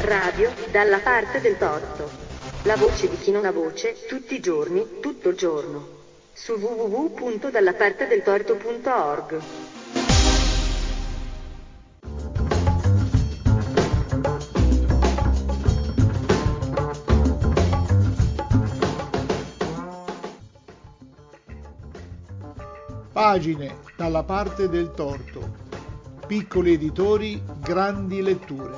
Radio dalla parte del torto. La voce di chi non ha voce, tutti i giorni, tutto il giorno. Su www.dallapartedeltorto.org. Pagine dalla parte del torto. Piccoli editori, grandi letture.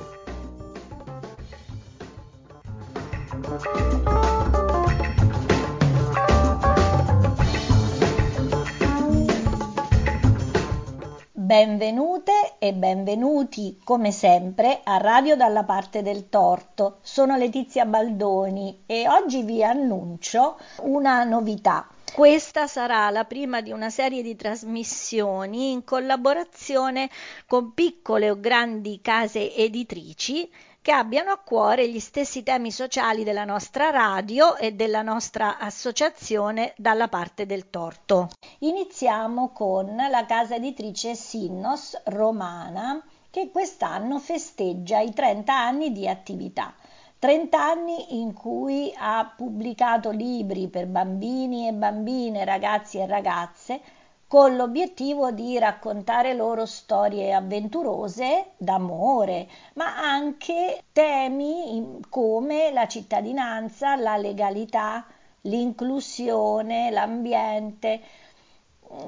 Benvenute e benvenuti come sempre a Radio dalla parte del torto. Sono Letizia Baldoni e oggi vi annuncio una novità. Questa sarà la prima di una serie di trasmissioni in collaborazione con piccole o grandi case editrici che abbiano a cuore gli stessi temi sociali della nostra radio e della nostra associazione dalla parte del torto. Iniziamo con la casa editrice Sinnos Romana che quest'anno festeggia i 30 anni di attività. 30 anni in cui ha pubblicato libri per bambini e bambine, ragazzi e ragazze, con l'obiettivo di raccontare loro storie avventurose d'amore, ma anche temi come la cittadinanza, la legalità, l'inclusione, l'ambiente,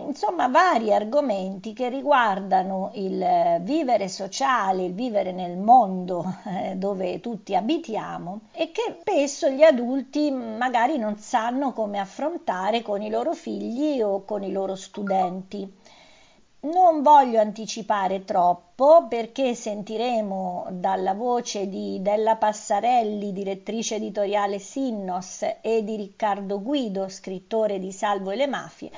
insomma vari argomenti che riguardano il vivere sociale, il vivere nel mondo eh, dove tutti abitiamo e che spesso gli adulti magari non sanno come affrontare con i loro figli o con i loro studenti. Non voglio anticipare troppo perché sentiremo dalla voce di Della Passarelli, direttrice editoriale Sinnos, e di Riccardo Guido, scrittore di Salvo e le mafie,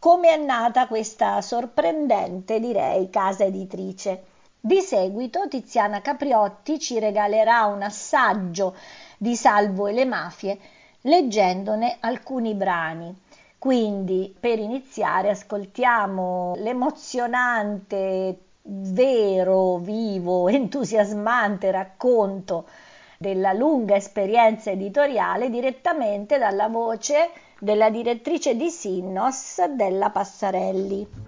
come è nata questa sorprendente, direi, casa editrice. Di seguito Tiziana Capriotti ci regalerà un assaggio di Salvo e le mafie, leggendone alcuni brani. Quindi, per iniziare, ascoltiamo l'emozionante, vero, vivo, entusiasmante racconto della lunga esperienza editoriale direttamente dalla voce della direttrice di Sinnos della Passarelli.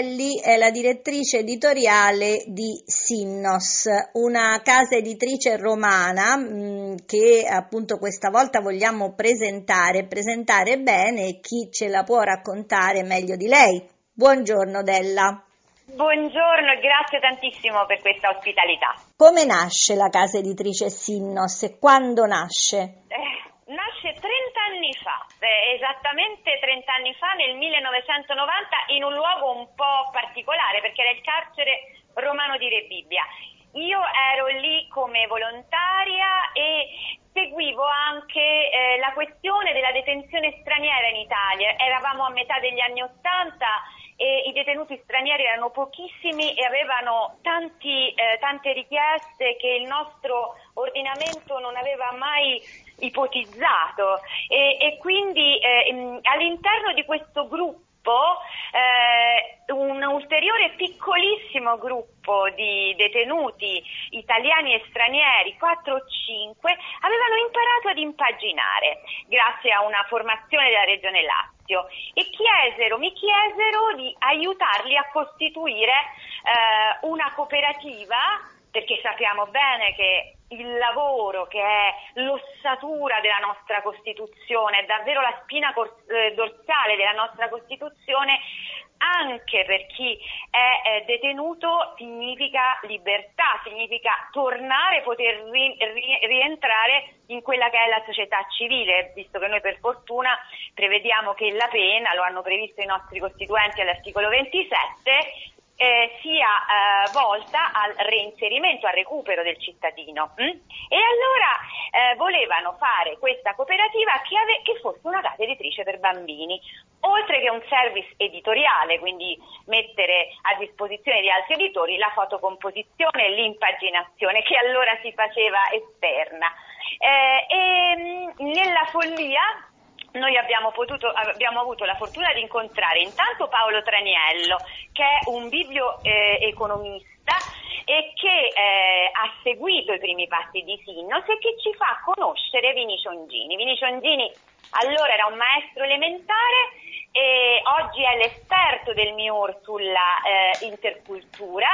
Passarelli è la direttrice editoriale di Sinnos, una casa editrice romana mh, mm, che appunto questa volta vogliamo presentare, presentare bene chi ce la può raccontare meglio di lei. Buongiorno Della. Buongiorno e grazie tantissimo per questa ospitalità. Come nasce la casa editrice Sinnos e quando nasce? Eh Nasce 30 anni fa, eh, esattamente 30 anni fa, nel 1990, in un luogo un po' particolare perché era il carcere romano di Rebibbia. Io ero lì come volontaria e seguivo anche eh, la questione della detenzione straniera in Italia. Eravamo a metà degli anni Ottanta e i detenuti stranieri erano pochissimi e avevano tanti, eh, tante richieste che il nostro ordinamento non aveva mai ipotizzato. E, e quindi eh, all'interno di questo gruppo eh, un ulteriore piccolissimo gruppo di detenuti italiani e stranieri, 4 o 5, avevano imparato ad impaginare grazie a una formazione della Regione Lazio e chiesero, mi chiesero di aiutarli a costituire eh, una cooperativa perché sappiamo bene che il lavoro che è l'ossatura della nostra Costituzione, è davvero la spina eh, dorsale della nostra Costituzione, anche per chi è eh, detenuto significa libertà, significa tornare, poter ri- ri- rientrare in quella che è la società civile, visto che noi per fortuna prevediamo che la pena, lo hanno previsto i nostri costituenti all'articolo 27, eh, sia eh, volta al reinserimento, al recupero del cittadino. Mm? E allora eh, volevano fare questa cooperativa che, ave- che fosse una casa editrice per bambini, oltre che un service editoriale, quindi mettere a disposizione di altri editori la fotocomposizione e l'impaginazione che allora si faceva esterna. Eh, e mm, nella follia noi abbiamo, potuto, abbiamo, avuto la fortuna di incontrare intanto Paolo Traniello, che è un biblioeconomista eh, e che eh, ha seguito i primi passi di Sinnos e che ci fa conoscere Vini Ciongini. Vini Ciongini allora era un maestro elementare e oggi è l'esperto del MIUR sulla eh, intercultura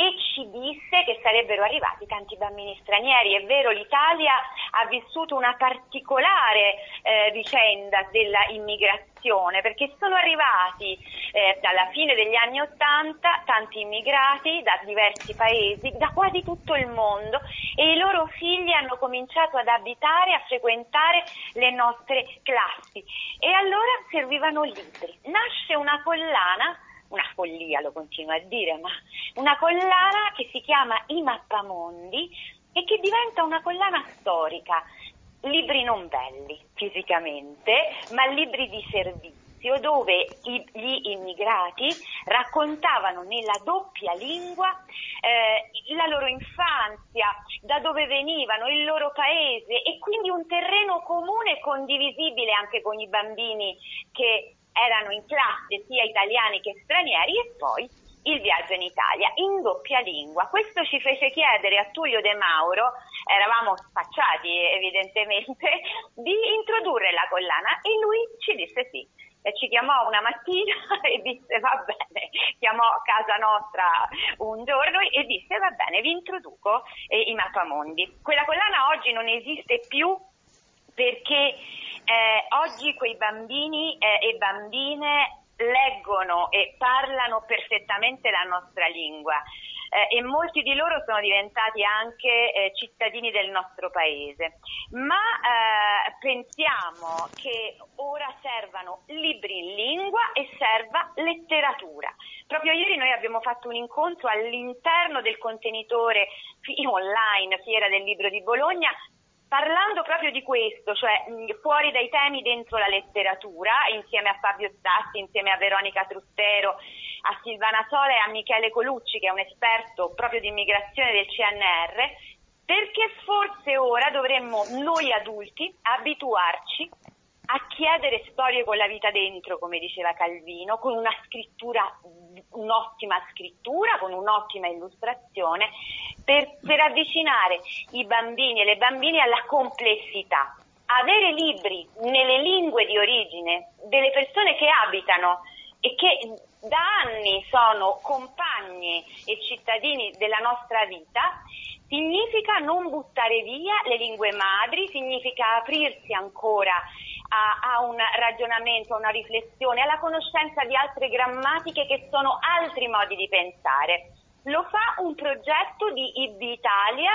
e ci disse che sarebbero arrivati tanti bambini stranieri. È vero, l'Italia ha vissuto una particolare eh, vicenda della immigrazione perché sono arrivati eh, dalla fine degli anni Ottanta tanti immigrati da diversi paesi, da quasi tutto il mondo e i loro figli hanno cominciato ad abitare, a frequentare le nostre classi e allora servivano libri. Nasce una collana una follia lo continuo a dire, ma una collana che si chiama I Mappamondi e che diventa una collana storica. Libri non belli fisicamente, ma libri di servizio dove i, gli immigrati raccontavano nella doppia lingua eh, la loro infanzia, da dove venivano, il loro paese e quindi un terreno comune condivisibile anche con i bambini che erano in classe sia italiani che stranieri e poi il viaggio in Italia in doppia lingua. Questo ci fece chiedere a Tullio De Mauro, eravamo spacciati evidentemente, di introdurre la collana e lui ci disse sì. E ci chiamò una mattina e disse va bene, chiamò a casa nostra un giorno e disse va bene, vi introduco eh, i mappamondi. Quella collana oggi non esiste più perché eh, oggi quei bambini eh, e bambine leggono e parlano perfettamente la nostra lingua eh, e molti di loro sono diventati anche eh, cittadini del nostro paese. Ma eh, pensiamo che ora servano libri in lingua e serva letteratura. Proprio ieri noi abbiamo fatto un incontro all'interno del contenitore online Fiera del Libro di Bologna Parlando proprio di questo, cioè fuori dai temi dentro la letteratura, insieme a Fabio Stassi, insieme a Veronica Truttero, a Silvana Sola e a Michele Colucci, che è un esperto proprio di immigrazione del CNR, perché forse ora dovremmo noi adulti abituarci a chiedere storie con la vita dentro, come diceva Calvino, con una scrittura, un'ottima scrittura, con un'ottima illustrazione, per, per avvicinare i bambini e le bambine alla complessità. Avere libri nelle lingue di origine delle persone che abitano e che da anni sono compagni e cittadini della nostra vita, significa non buttare via le lingue madri, significa aprirsi ancora a, a, un ragionamento, a una riflessione, alla conoscenza di altre grammatiche che sono altri modi di pensare. Lo fa un progetto di IB Italia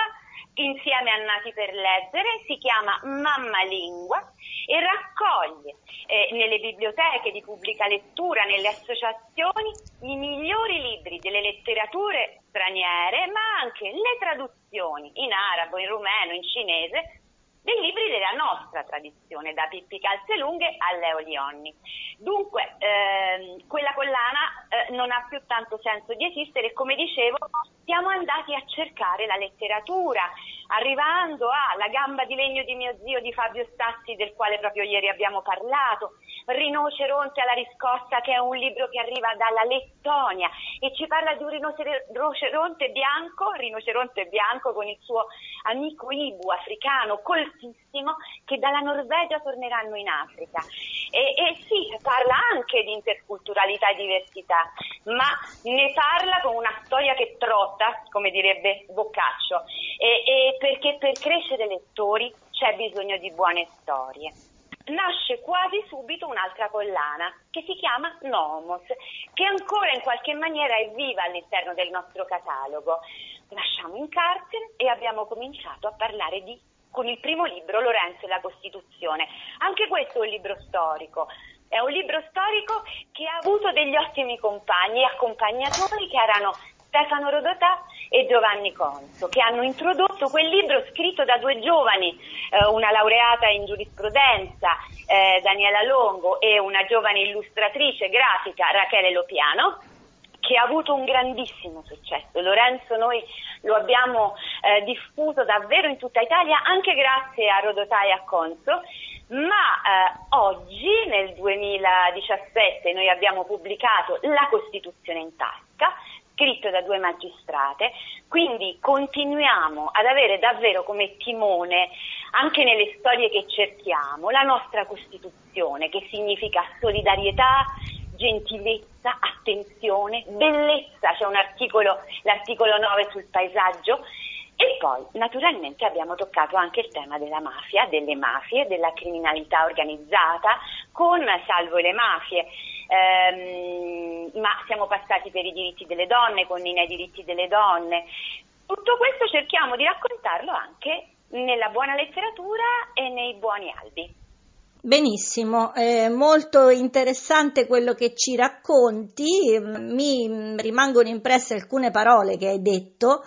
insieme a Nati per Leggere, si chiama Mamma Lingua e raccoglie eh, nelle biblioteche di pubblica lettura, nelle associazioni, i migliori libri delle letterature straniere, ma anche le traduzioni in arabo, in rumeno, in cinese dei libri della nostra tradizione, da Pippi Calzelunghe a Leo Lionni. Dunque, ehm, quella collana eh, non ha più tanto senso di esistere e come dicevo siamo andati a cercare la letteratura, arrivando alla gamba di legno di mio zio di Fabio Stassi, del quale proprio ieri abbiamo parlato, Rinoceronte alla riscossa, che è un libro che arriva dalla Lettonia e ci parla di un rinoceronte bianco, rinoceronte bianco con il suo amico Ibu africano coltissimo, che dalla Norvegia torneranno in Africa. E, e sì, parla anche di interculturalità e diversità, ma ne parla con una storia che trotta, come direbbe Boccaccio, e, e perché per crescere lettori c'è bisogno di buone storie nasce quasi subito un'altra collana che si chiama Nomos, che ancora in qualche maniera è viva all'interno del nostro catalogo. Lasciamo in carcere e abbiamo cominciato a parlare di, con il primo libro, Lorenzo e la Costituzione. Anche questo è un libro storico. È un libro storico che ha avuto degli ottimi compagni e accompagnatori che erano Stefano Rodotà e Giovanni Conso, che hanno introdotto quel libro scritto da due giovani, eh, una laureata in giurisprudenza, eh, Daniela Longo, e una giovane illustratrice grafica, Rachele Lopiano, che ha avuto un grandissimo successo. Lorenzo noi lo abbiamo eh, diffuso davvero in tutta Italia anche grazie a Rodotà e a Conso, ma eh, oggi nel 2017 noi abbiamo pubblicato La Costituzione in tasca scritto da due magistrate, quindi continuiamo ad avere davvero come timone anche nelle storie che cerchiamo la nostra Costituzione, che significa solidarietà, gentilezza, attenzione, bellezza, c'è un articolo, l'articolo 9 sul paesaggio, e poi naturalmente abbiamo toccato anche il tema della mafia, delle mafie, della criminalità organizzata, con Salvo le mafie ehm, ma siamo passati per i diritti delle donne, con i diritti delle donne. Tutto questo cerchiamo di raccontarlo anche nella buona letteratura e nei buoni albi. Benissimo, eh, molto interessante quello che ci racconti, mi rimangono impresse alcune parole che hai detto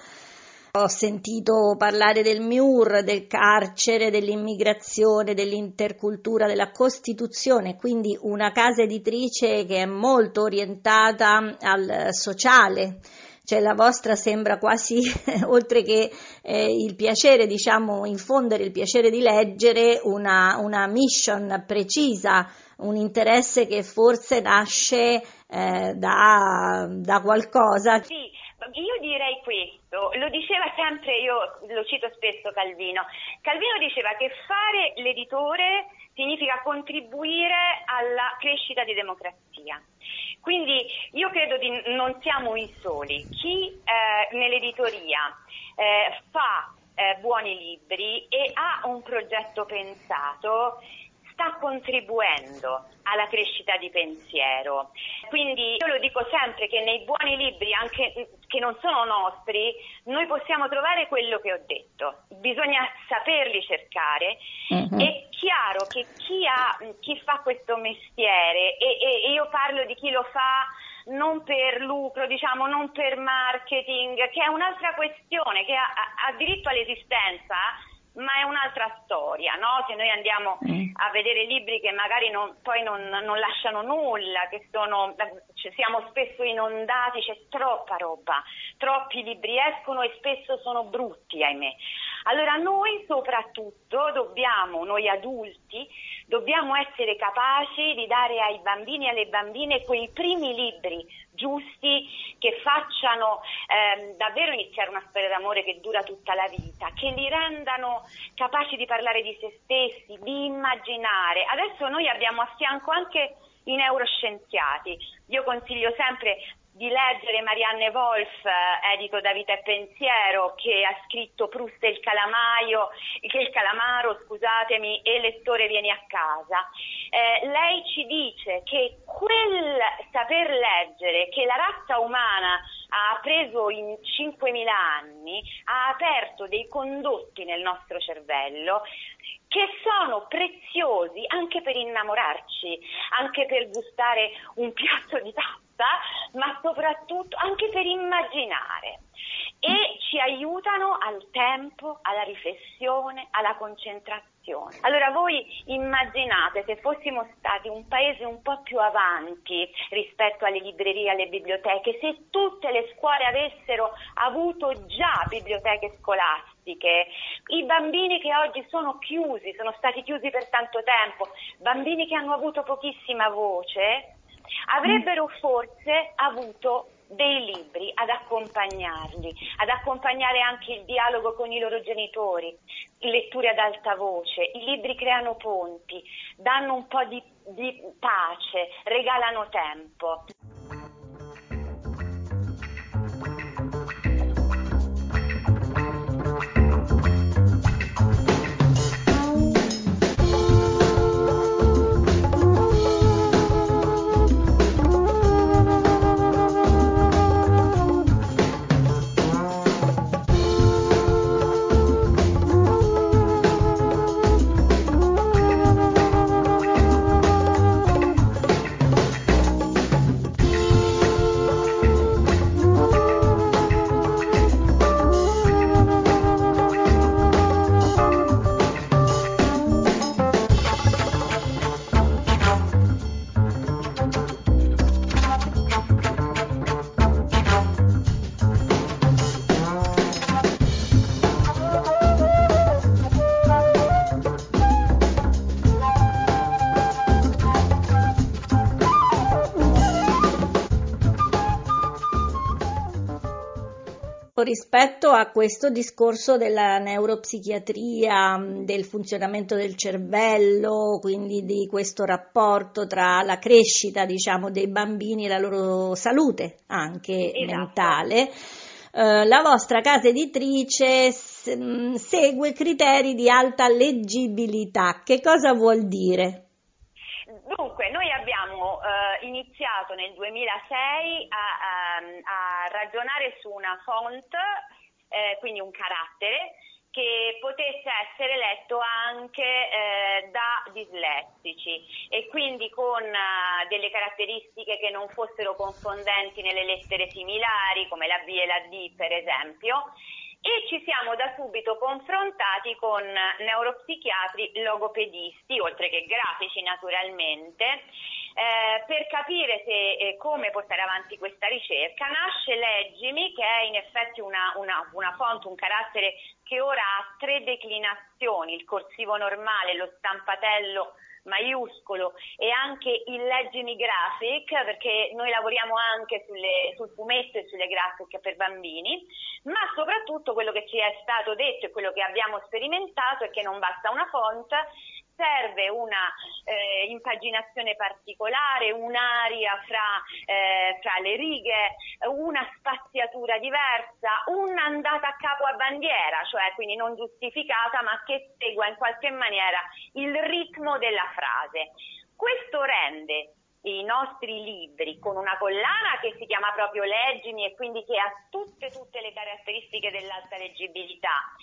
ho sentito parlare del MIUR, del carcere, dell'immigrazione, dell'intercultura, della Costituzione, quindi una casa editrice che è molto orientata al sociale. Cioè la vostra sembra quasi, oltre che eh, il piacere, diciamo, infondere il piacere di leggere, una, una mission precisa, un interesse che forse nasce eh, da, da qualcosa. Sì io direi questo, lo diceva sempre, io lo cito spesso Calvino, Calvino diceva che fare l'editore significa contribuire alla crescita di democrazia. Quindi io credo di non siamo i soli. Chi eh, nell'editoria eh, fa eh, buoni libri e ha un progetto pensato sta contribuendo alla crescita di pensiero. Quindi io lo dico sempre che nei buoni libri, anche che non sono nostri, noi possiamo trovare quello che ho detto. Bisogna saperli cercare. Uh-huh. È chiaro che chi, ha, chi fa questo mestiere, e, e, e io parlo di chi lo fa non per lucro, diciamo, non per marketing, che è un'altra questione, che ha, ha diritto all'esistenza ma è un'altra storia, no? Se noi andiamo mm. a vedere libri che magari non, poi non, non, lasciano nulla, che sono, cioè siamo spesso inondati, c'è troppa roba, troppi libri escono e spesso sono brutti, ahimè. Allora noi soprattutto dobbiamo, noi adulti, dobbiamo essere capaci di dare ai bambini e alle bambine quei primi libri giusti che facciano ehm, davvero iniziare una storia d'amore che dura tutta la vita, che li rendano capaci di parlare di se stessi, di immaginare. Adesso noi abbiamo a fianco anche i neuroscienziati. Io consiglio sempre di leggere Marianne Wolf, eh, edito da Vita e Pensiero, che ha scritto Proust e il calamaio, che il calamaro, scusatemi, e lettore vieni a casa. Eh, lei ci dice che quel saper leggere che la razza umana ha preso in 5.000 anni, ha aperto dei condotti nel nostro cervello che sono preziosi anche per innamorarci, anche per gustare un piatto di pasta ma soprattutto anche per immaginare. E ci aiutano al tempo, alla riflessione, alla concentrazione. Allora voi immaginate se fossimo stati un paese un po' più avanti rispetto alle librerie alle biblioteche, se tutte le scuole avessero avuto già biblioteche scolastiche, i bambini che oggi sono chiusi, sono stati chiusi per tanto tempo, bambini che hanno avuto pochissima voce, avrebbero forse avuto dei libri ad accompagnarli, ad accompagnare anche il dialogo con i loro genitori, letture ad alta voce. I libri creano ponti, danno un po' di, di pace, regalano tempo. Rispetto a questo discorso della neuropsichiatria, del funzionamento del cervello, quindi di questo rapporto tra la crescita, diciamo, dei bambini e la loro salute anche esatto. mentale, eh, la vostra casa editrice segue criteri di alta leggibilità. Che cosa vuol dire? Dunque, noi abbiamo eh, iniziato nel 2006 a, a, a, ragionare su una font, eh, quindi un carattere, che potesse essere letto anche eh, da dislessici. E quindi con uh, delle caratteristiche che non fossero confondenti nelle lettere similari come la B e la D per esempio e ci siamo da subito confrontati con neuropsichiatri logopedisti, oltre che grafici naturalmente, eh, per capire se, eh, come portare avanti questa ricerca. Nasce Leggimi, che è in effetti una, una, una fonte, un carattere che ora ha tre declinazioni, il corsivo normale, lo stampatello maiuscolo e anche il Leggimi Graphic, perché noi lavoriamo anche sulle, sul fumetto e sulle graphic per bambini, ma soprattutto quello che ci è stato detto e quello che abbiamo sperimentato è che non basta una font, serve una eh, impaginazione particolare, un'aria fra, eh, fra, le righe, una spaziatura diversa, un'andata a capo a bandiera, cioè quindi non giustificata ma che segua in qualche maniera il ritmo della frase. Questo rende i nostri libri con una collana che si chiama proprio Leggimi e quindi che ha tutte, tutte le caratteristiche dell'alta leggibilità,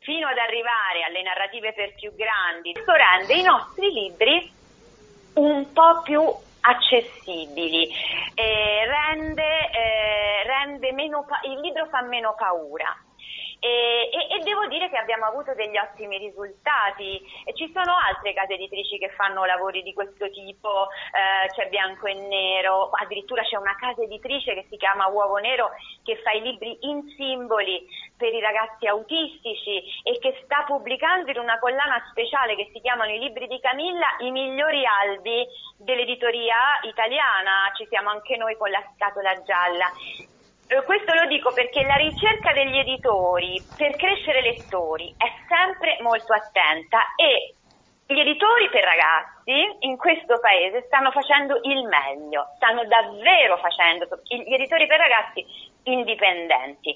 fino ad arrivare alle narrative per più grandi, questo rende i nostri libri un po' più accessibili, eh, rende, eh, rende meno pa- il libro fa meno paura. E, e, e, devo dire che abbiamo avuto degli ottimi risultati. Ci sono altre case editrici che fanno lavori di questo tipo, eh, c'è Bianco e Nero, addirittura c'è una casa editrice che si chiama Uovo Nero che fa i libri in simboli per i ragazzi autistici e che sta pubblicando in una collana speciale che si chiamano I libri di Camilla i migliori albi dell'editoria italiana. Ci siamo anche noi con la scatola gialla. Eh, questo lo dico perché la ricerca degli editori per crescere lettori è sempre molto attenta e gli editori per ragazzi in questo paese stanno facendo il meglio, stanno davvero facendo, gli editori per ragazzi indipendenti,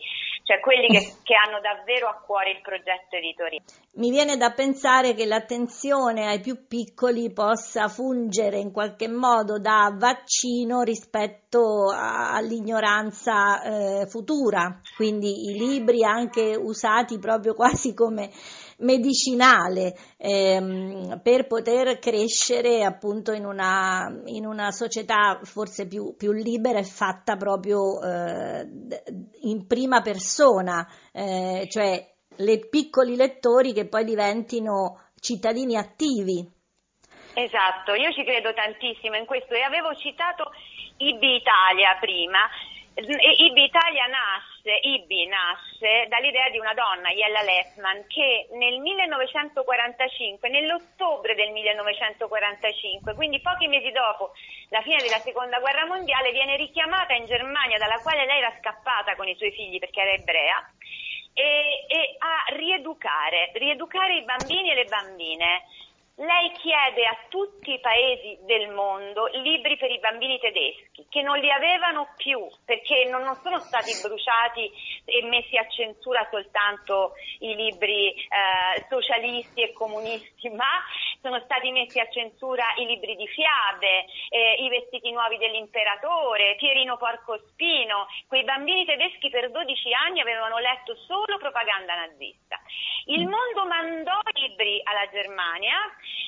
cioè quelli che, che, hanno davvero a cuore il progetto editoriale. Mi viene da pensare che l'attenzione ai più piccoli possa fungere in qualche modo da vaccino rispetto all'ignoranza eh, futura, quindi i libri anche usati proprio quasi come medicinale ehm, per poter crescere appunto in una, in una società forse più, più, libera e fatta proprio eh, in prima persona, eh, cioè le piccoli lettori che poi diventino cittadini attivi. Esatto, io ci credo tantissimo in questo e avevo citato IB Italia prima. IB Italia nasce, IB nasce dall'idea di una donna, Jella Leffman, che nel 1945, nell'ottobre del 1945, quindi pochi mesi dopo la fine della seconda guerra mondiale, viene richiamata in Germania, dalla quale lei era scappata con i suoi figli perché era ebrea, e, e a rieducare, rieducare i bambini e le bambine lei chiede a tutti i paesi del mondo libri per i bambini tedeschi che non li avevano più perché non, sono stati bruciati e messi a censura soltanto i libri eh, socialisti e comunisti, ma sono stati messi a censura i libri di fiabe, eh, i vestiti nuovi dell'imperatore, Pierino Porcospino. Quei bambini tedeschi per 12 anni avevano letto solo propaganda nazista. Il mondo mandò libri alla Germania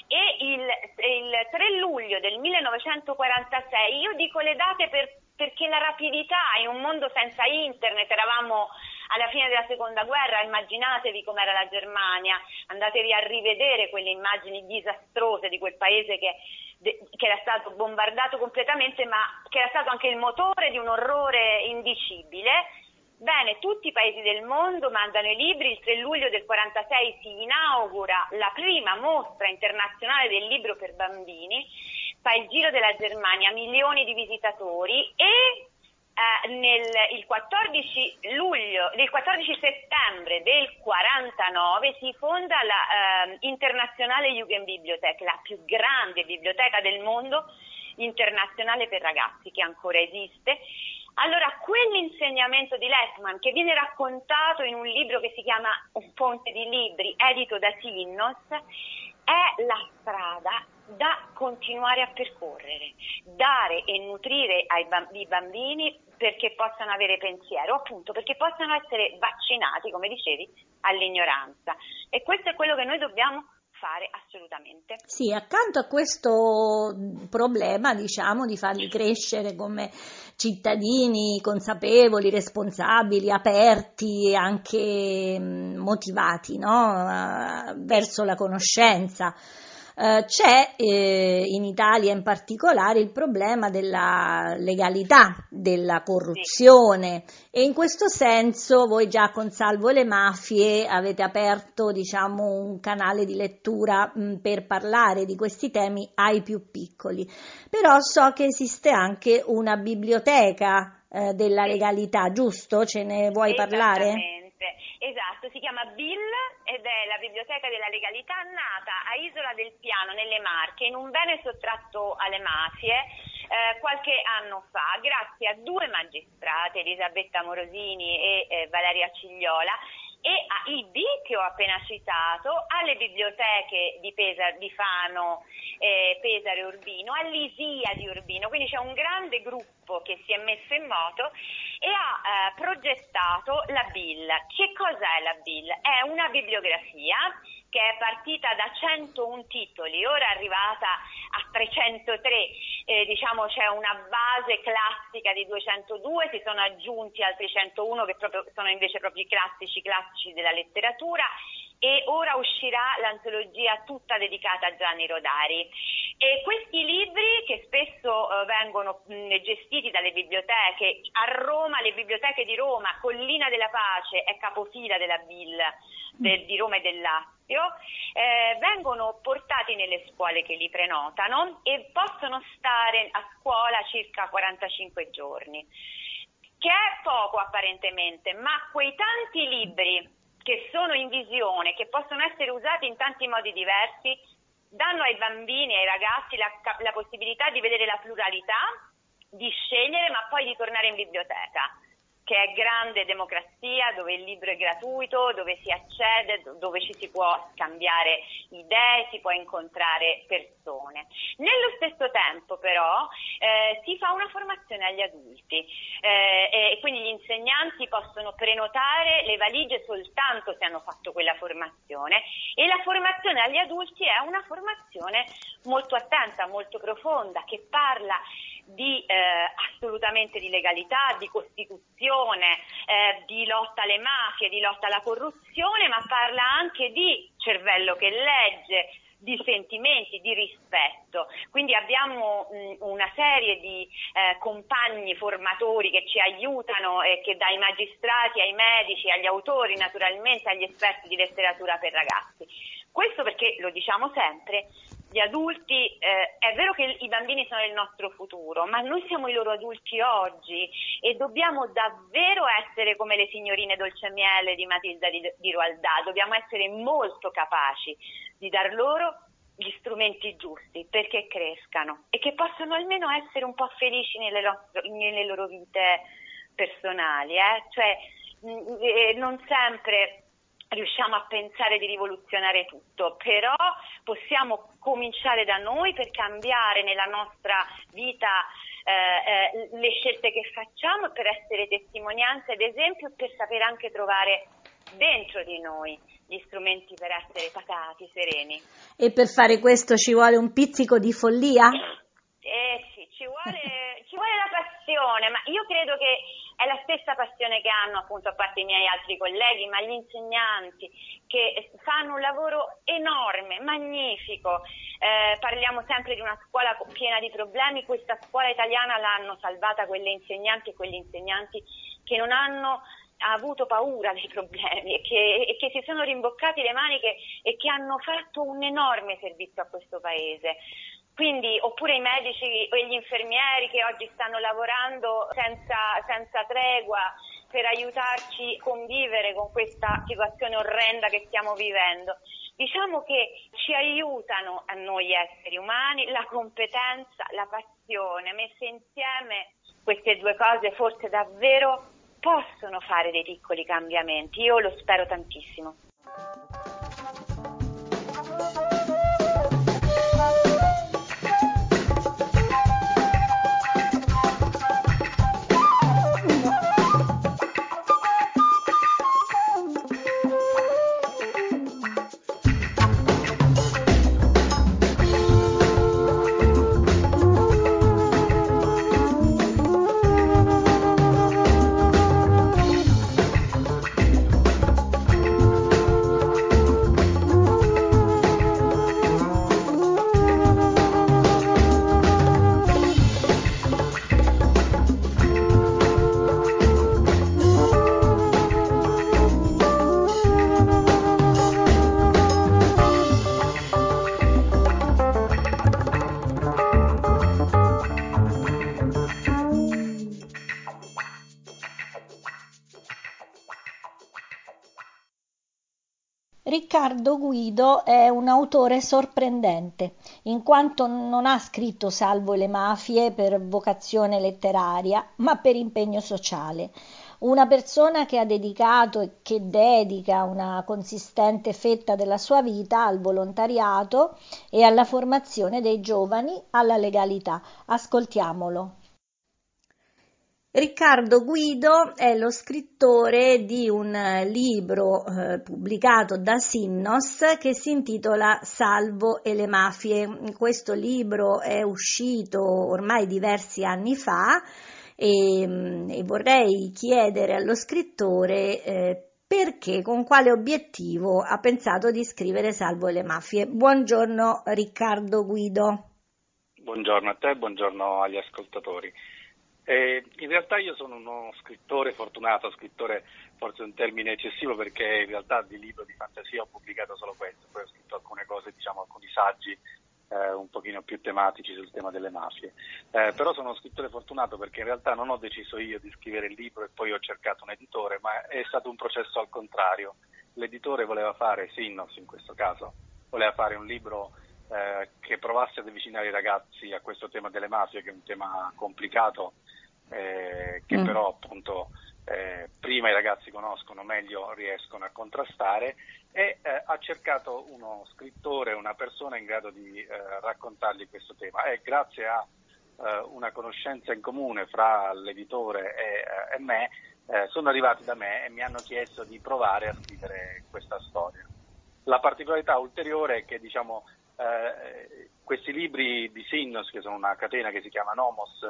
e il, il 3 luglio del 1946, io dico le date per, perché la rapidità in un mondo senza internet, eravamo alla fine della seconda guerra, immaginatevi com'era la Germania, andatevi a rivedere quelle immagini disastrose di quel paese che, che era stato bombardato completamente, ma che era stato anche il motore di un orrore indicibile. Bene, tutti i paesi del mondo mandano i libri, il 3 luglio del 46 si inaugura la prima mostra internazionale del libro per bambini, fa il giro della Germania, milioni di visitatori e eh, nel, il, 14 luglio, il 14 settembre del 49 si fonda la eh, Internazionale Jugendbibliothek, la più grande biblioteca del mondo internazionale per ragazzi che ancora esiste. Allora, quell'insegnamento di Lessman che viene raccontato in un libro che si chiama Un ponte di libri, edito da Sinnos, è la strada da continuare a percorrere, dare e nutrire ai bambini perché possano avere pensiero, appunto perché possano essere vaccinati, come dicevi, all'ignoranza. E questo è quello che noi dobbiamo fare assolutamente. Sì, accanto a questo problema, diciamo, di farli crescere come cittadini consapevoli, responsabili, aperti e anche mm, motivati no? verso la conoscenza. Uh, c'è eh, in Italia in particolare il problema della legalità, della corruzione e in questo senso voi già con Salvo le Mafie avete aperto diciamo, un canale di lettura mh, mm, per parlare di questi temi ai più piccoli. Però so che esiste anche una biblioteca eh, della legalità, giusto? Ce ne vuoi parlare? Esatto, si chiama Bill ed è la biblioteca della legalità nata a Isola del Piano nelle Marche in un bene sottratto alle mafie eh, qualche anno fa grazie a due magistrate, Elisabetta Morosini e eh, Valeria Cigliola e a IB che ho appena citato, alle biblioteche di, Pesaro, di Fano, eh, Pesaro Urbino, all'ISIA di Urbino, quindi c'è un grande gruppo che si è messo in moto e ha eh, progettato la BIL. Che cos'è la BIL? È una bibliografia che è partita da 101 titoli, ora è arrivata a 303, eh, diciamo c'è una base classica di 202, si sono aggiunti altri 101 che proprio, sono invece proprio i classici classici della letteratura e ora uscirà l'antologia tutta dedicata a Gianni Rodari. E questi libri che spesso eh, vengono mh, gestiti dalle biblioteche, a Roma, le biblioteche di Roma, Collina della Pace è capofila della BIL del, di Roma e del Lazio, eh, vengono portati nelle scuole che li prenotano e possono stare a scuola circa 45 giorni, che è poco apparentemente, ma quei tanti libri che sono in visione, che possono essere usati in tanti modi diversi, danno ai bambini e ai ragazzi la, la possibilità di vedere la pluralità, di scegliere, ma poi di tornare in biblioteca che è grande democrazia, dove il libro è gratuito, dove si accede, dove ci si può scambiare idee, si può incontrare persone. Nello stesso tempo però eh, si fa una formazione agli adulti eh, e quindi gli insegnanti possono prenotare le valigie soltanto se hanno fatto quella formazione e la formazione agli adulti è una formazione molto attenta, molto profonda, che parla di eh, assolutamente di legalità, di costituzione, eh, di lotta alle mafie, di lotta alla corruzione, ma parla anche di cervello che legge, di sentimenti, di rispetto. Quindi abbiamo mh, una serie di eh, compagni formatori che ci aiutano e che dai magistrati ai medici, agli autori naturalmente, agli esperti di letteratura per ragazzi. Questo perché, lo diciamo sempre, gli adulti, eh, è vero che i bambini sono il nostro futuro, ma noi siamo i loro adulti oggi e dobbiamo davvero essere come le signorine dolce miele di Matilda di, di Roaldà, dobbiamo essere molto capaci di dar loro gli strumenti giusti perché crescano e che possano almeno essere un po' felici nelle, nostre, nelle loro vite personali, eh? cioè mm, eh, non sempre riusciamo a pensare di rivoluzionare tutto, però possiamo cominciare da noi per cambiare nella nostra vita eh, eh, le scelte che facciamo, per essere testimonianza ed esempio per sapere anche trovare dentro di noi gli strumenti per essere pacati, sereni. E per fare questo ci vuole un pizzico di follia? Eh sì, ci vuole, ci vuole la passione, ma io credo che è la stessa passione che hanno appunto a parte i miei altri colleghi, ma gli insegnanti che fanno un lavoro enorme, magnifico. Eh, parliamo sempre di una scuola piena di problemi, questa scuola italiana l'hanno salvata quelle insegnanti e quegli insegnanti che non hanno avuto paura dei problemi e che, e che, si sono rimboccati le maniche e che hanno fatto un enorme servizio a questo paese. Quindi, oppure i medici e gli infermieri che oggi stanno lavorando senza, senza tregua per aiutarci a convivere con questa situazione orrenda che stiamo vivendo. Diciamo che ci aiutano a noi esseri umani la competenza, la passione, messe insieme queste due cose forse davvero possono fare dei piccoli cambiamenti. Io lo spero tantissimo. Riccardo Guido è un autore sorprendente, in quanto non ha scritto Salvo le mafie per vocazione letteraria, ma per impegno sociale. Una persona che ha dedicato e che dedica una consistente fetta della sua vita al volontariato e alla formazione dei giovani alla legalità. Ascoltiamolo. Riccardo Guido è lo scrittore di un libro eh, pubblicato da Sinnos che si intitola Salvo e le mafie. Questo libro è uscito ormai diversi anni fa e, mm, e vorrei chiedere allo scrittore eh, perché, con quale obiettivo ha pensato di scrivere Salvo e le mafie. Buongiorno Riccardo Guido. Buongiorno a te, buongiorno agli ascoltatori. Eh, in realtà io sono uno scrittore fortunato, scrittore forse un termine eccessivo perché in realtà di libro di fantasia ho pubblicato solo questo, poi ho scritto alcune cose, diciamo alcuni saggi eh, un pochino più tematici sul tema delle mafie. Eh, però sono uno scrittore fortunato perché in realtà non ho deciso io di scrivere il libro e poi ho cercato un editore, ma è stato un processo al contrario. L'editore voleva fare, Sinnos in questo caso, voleva fare un libro eh, che provasse ad avvicinare i ragazzi a questo tema delle mafie, che è un tema complicato, eh, che mm. però appunto eh, prima i ragazzi conoscono, meglio riescono a contrastare e eh, ha cercato uno scrittore, una persona in grado di eh, raccontargli questo tema e grazie a eh, una conoscenza in comune fra l'editore e, e me sono arrivati da me e mi hanno chiesto di provare a scrivere questa storia. La particolarità ulteriore è che diciamo, eh, questi libri di Sinnos, che sono una catena che si chiama Nomos,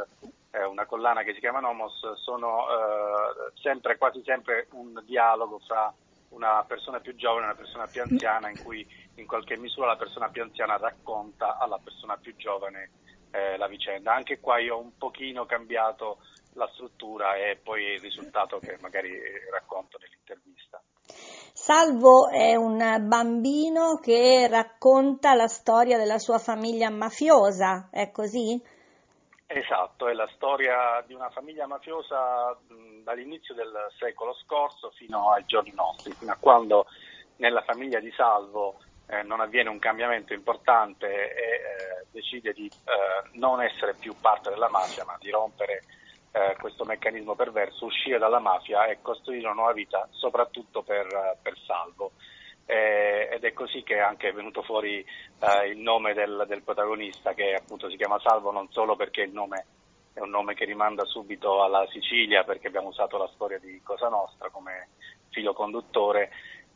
eh, una collana che si chiama Nomos, sono eh, sempre, quasi sempre un dialogo fra una persona più giovane e una persona più anziana in cui in qualche misura la persona più anziana racconta alla persona più giovane eh, la vicenda. Anche qua io ho un pochino cambiato la struttura e poi il risultato che magari racconto nell'intervista. Salvo è un bambino che racconta la storia della sua famiglia mafiosa, è così? Esatto, è la storia di una famiglia mafiosa dall'inizio del secolo scorso fino ai giorni nostri, fino a quando nella famiglia di Salvo eh, non avviene un cambiamento importante e eh, decide di eh, non essere più parte della mafia, ma di rompere eh, questo meccanismo perverso, uscire dalla mafia e costruire una nuova vita, soprattutto per, per Salvo. Eh, ed è così che è anche venuto fuori eh, il nome del, del, protagonista, che appunto si chiama Salvo non solo perché il nome è un nome che rimanda subito alla Sicilia, perché abbiamo usato la storia di Cosa Nostra come filo conduttore,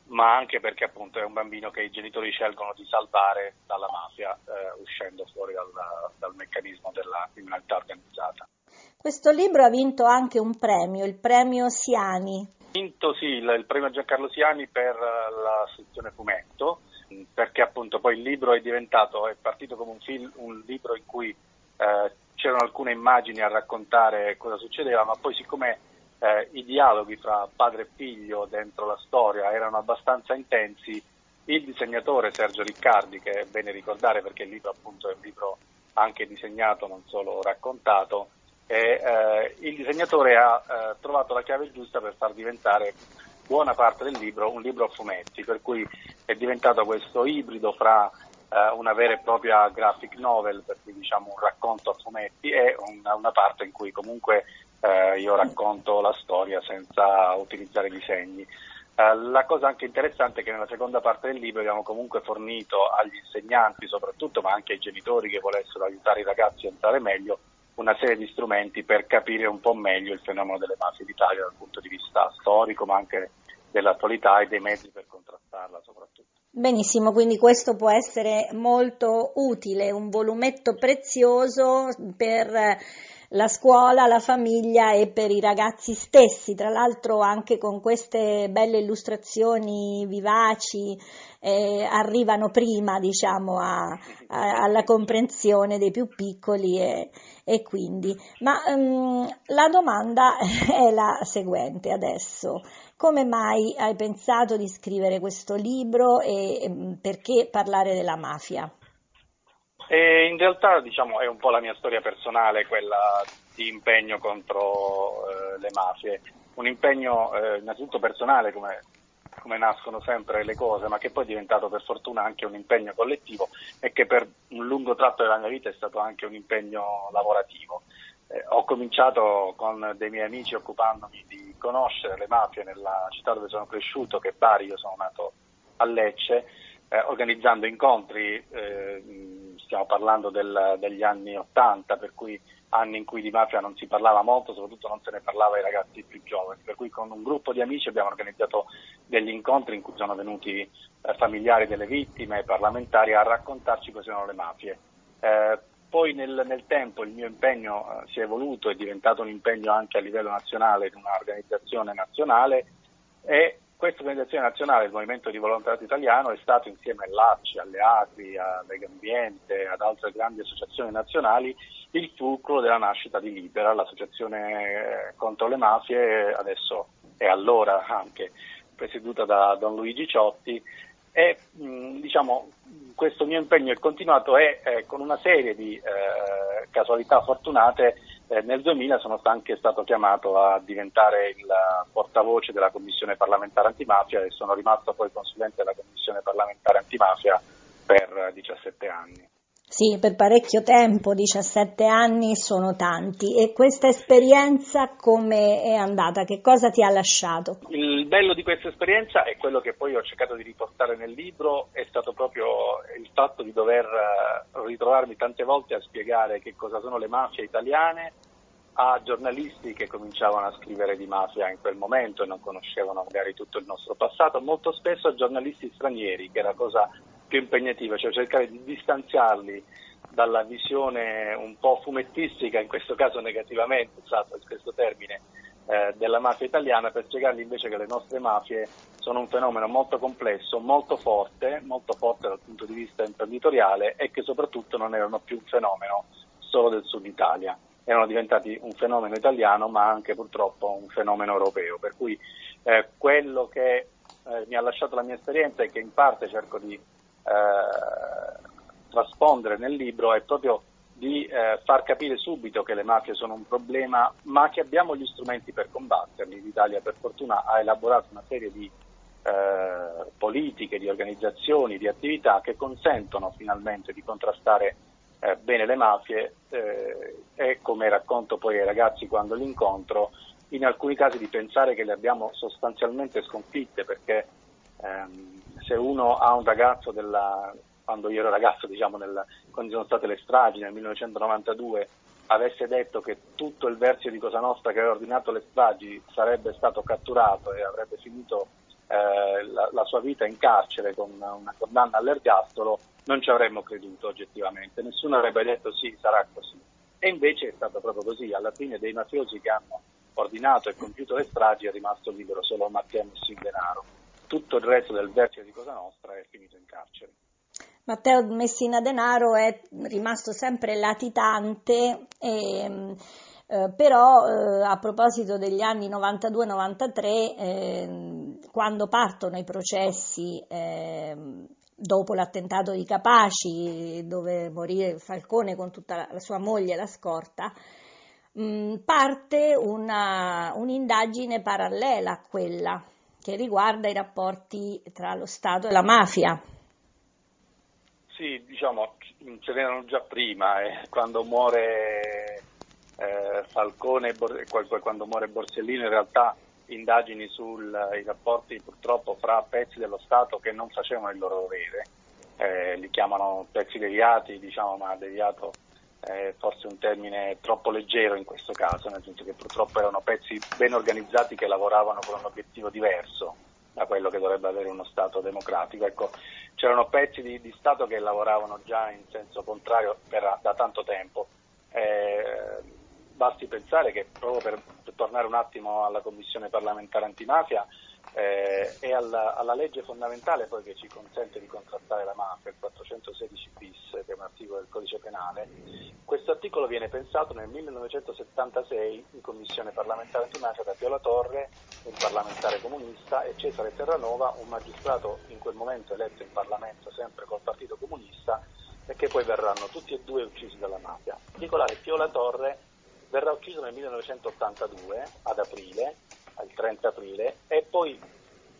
ma anche perché appunto è un bambino che i genitori scelgono di salvare dalla mafia, eh, uscendo fuori dal, dal meccanismo della criminalità organizzata. Questo libro ha vinto anche un premio, il premio Siani. Vinto sì, il, il premio Giancarlo Siani per uh, la sezione fumetto, perché appunto poi il libro è diventato, è partito come un, film, un libro in cui eh, c'erano alcune immagini a raccontare cosa succedeva, ma poi siccome eh, i dialoghi fra padre e figlio dentro la storia erano abbastanza intensi, il disegnatore Sergio Riccardi, che è bene ricordare perché il libro appunto è un libro anche disegnato, non solo raccontato, e eh, il disegnatore ha eh, trovato la chiave giusta per far diventare buona parte del libro un libro a fumetti, per cui è diventato questo ibrido fra eh, una vera e propria graphic novel, per cui diciamo un racconto a fumetti, e una, una parte in cui comunque eh, io racconto la storia senza utilizzare disegni. Uh, la cosa anche interessante è che nella seconda parte del libro abbiamo comunque fornito agli insegnanti soprattutto, ma anche ai genitori che volessero aiutare i ragazzi a entrare meglio, una serie di strumenti per capire un po' meglio il fenomeno delle mafie d'Italia dal punto di vista storico, ma anche dell'attualità e dei mezzi per contrastarla soprattutto. Benissimo, quindi questo può essere molto utile, un volumetto prezioso per la scuola, la famiglia e per i ragazzi stessi, tra l'altro anche con queste belle illustrazioni vivaci eh, arrivano prima diciamo, a, a, alla comprensione dei più piccoli e, e quindi. Ma um, la domanda è la seguente adesso. Come mai hai pensato di scrivere questo libro e, e perché parlare della mafia? E in realtà diciamo, è un po' la mia storia personale, quella di impegno contro eh, le mafie. Un impegno eh, innanzitutto personale, come, come, nascono sempre le cose, ma che poi è diventato per fortuna anche un impegno collettivo e che per un lungo tratto della mia vita è stato anche un impegno lavorativo. Eh, ho cominciato con dei miei amici occupandomi di conoscere le mafie nella città dove sono cresciuto, che è Bari, io sono nato a Lecce, eh, organizzando incontri eh, stiamo parlando del, degli anni Ottanta, per cui anni in cui di mafia non si parlava molto, soprattutto non se ne parlava ai ragazzi più giovani, per cui con un gruppo di amici abbiamo organizzato degli incontri in cui sono venuti eh, familiari delle vittime, parlamentari a raccontarci cosa sono le mafie. Eh, poi nel, nel, tempo il mio impegno eh, si è evoluto, è diventato un impegno anche a livello nazionale di un'organizzazione nazionale e questa organizzazione nazionale, il Movimento di Volontariato Italiano, è stato insieme all'ACI, alle ACRI, a Lega Ambiente, ad altre grandi associazioni nazionali, il fulcro della nascita di Libera, l'associazione eh, contro le mafie, adesso è allora anche presieduta da Don Luigi Ciotti, e diciamo, questo mio impegno è continuato e eh, con una serie di eh, casualità fortunate eh, nel 2000 sono anche stato chiamato a diventare il portavoce della Commissione parlamentare antimafia e sono rimasto poi consulente della Commissione parlamentare antimafia per 17 anni. Sì, per parecchio tempo, 17 anni sono tanti. E questa esperienza come è andata? Che cosa ti ha lasciato? Il bello di questa esperienza è quello che poi ho cercato di riportare nel libro, è stato proprio il fatto di dover eh, ritrovarmi tante volte a spiegare che cosa sono le mafie italiane a giornalisti che cominciavano a scrivere di mafia in quel momento e non conoscevano magari tutto il nostro passato, molto spesso a giornalisti stranieri, che è la cosa più impegnativa, cioè cercare di distanziarli dalla visione un po' fumettistica, in questo caso negativamente usato questo termine, eh, della mafia italiana per spiegargli invece che le nostre mafie sono un fenomeno molto complesso, molto forte, molto forte dal punto di vista imprenditoriale e che soprattutto non erano più un fenomeno solo del sud Italia, erano diventati un fenomeno italiano ma anche purtroppo un fenomeno europeo, per cui eh, quello che eh, mi ha lasciato la mia esperienza e che in parte cerco di traspondere nel libro è proprio di eh, far capire subito che le mafie sono un problema, ma che abbiamo gli strumenti per combatterli. L'Italia per fortuna ha elaborato una serie di eh, politiche, di organizzazioni, di attività che consentono finalmente di contrastare eh, bene le mafie eh, e come racconto poi ai ragazzi quando li incontro, in alcuni casi di pensare che le abbiamo sostanzialmente sconfitte perché ehm, se uno ha un ragazzo della, quando io ero ragazzo, diciamo, nel, quando sono state le stragi nel 1992, avesse detto che tutto il versio di Cosa Nostra che aveva ordinato le stragi sarebbe stato catturato e avrebbe finito eh, la, la, sua vita in carcere con una condanna all'ergastolo, non ci avremmo creduto oggettivamente. Nessuno avrebbe detto sì, sarà così. E invece è stato proprio così. Alla fine dei mafiosi che hanno ordinato e compiuto le stragi è rimasto libero solo Matteo Messi Denaro. Tutto il resto del vertice di Cosa Nostra è finito in carcere. Matteo Messina Denaro è rimasto sempre latitante e, eh, però eh, a proposito degli anni 92-93 eh, quando partono i processi ehm, dopo l'attentato di Capaci dove morì Falcone con tutta la, la sua moglie e la scorta mh, mm, parte una, un'indagine parallela a quella che riguarda i rapporti tra lo Stato e la mafia. Sì, diciamo, ce n'erano già prima, eh, quando muore eh, Falcone, quando muore Borsellino, in realtà indagini sui rapporti purtroppo fra pezzi dello Stato che non facevano il loro dovere, eh, li chiamano pezzi deviati, diciamo, ma deviato è forse un termine troppo leggero in questo caso, nel senso che purtroppo erano pezzi ben organizzati che lavoravano con un obiettivo diverso da quello che dovrebbe avere uno Stato democratico. Ecco, c'erano pezzi di, di, Stato che lavoravano già in senso contrario per, da tanto tempo. Eh, basti pensare che proprio per, per, tornare un attimo alla Commissione parlamentare antimafia eh, e alla, alla, legge fondamentale poi che ci consente di contrastare la mafia, il 416 bis, che è un articolo del codice penale, questo articolo viene pensato nel 1976 in Commissione parlamentare antimafia da Piola Torre, un parlamentare comunista, e Cesare Terranova, un magistrato in quel momento eletto in Parlamento sempre col Partito Comunista, e che poi verranno tutti e due uccisi dalla mafia. In particolare Piola Torre verrà ucciso nel 1982, ad aprile, il 30 aprile, e poi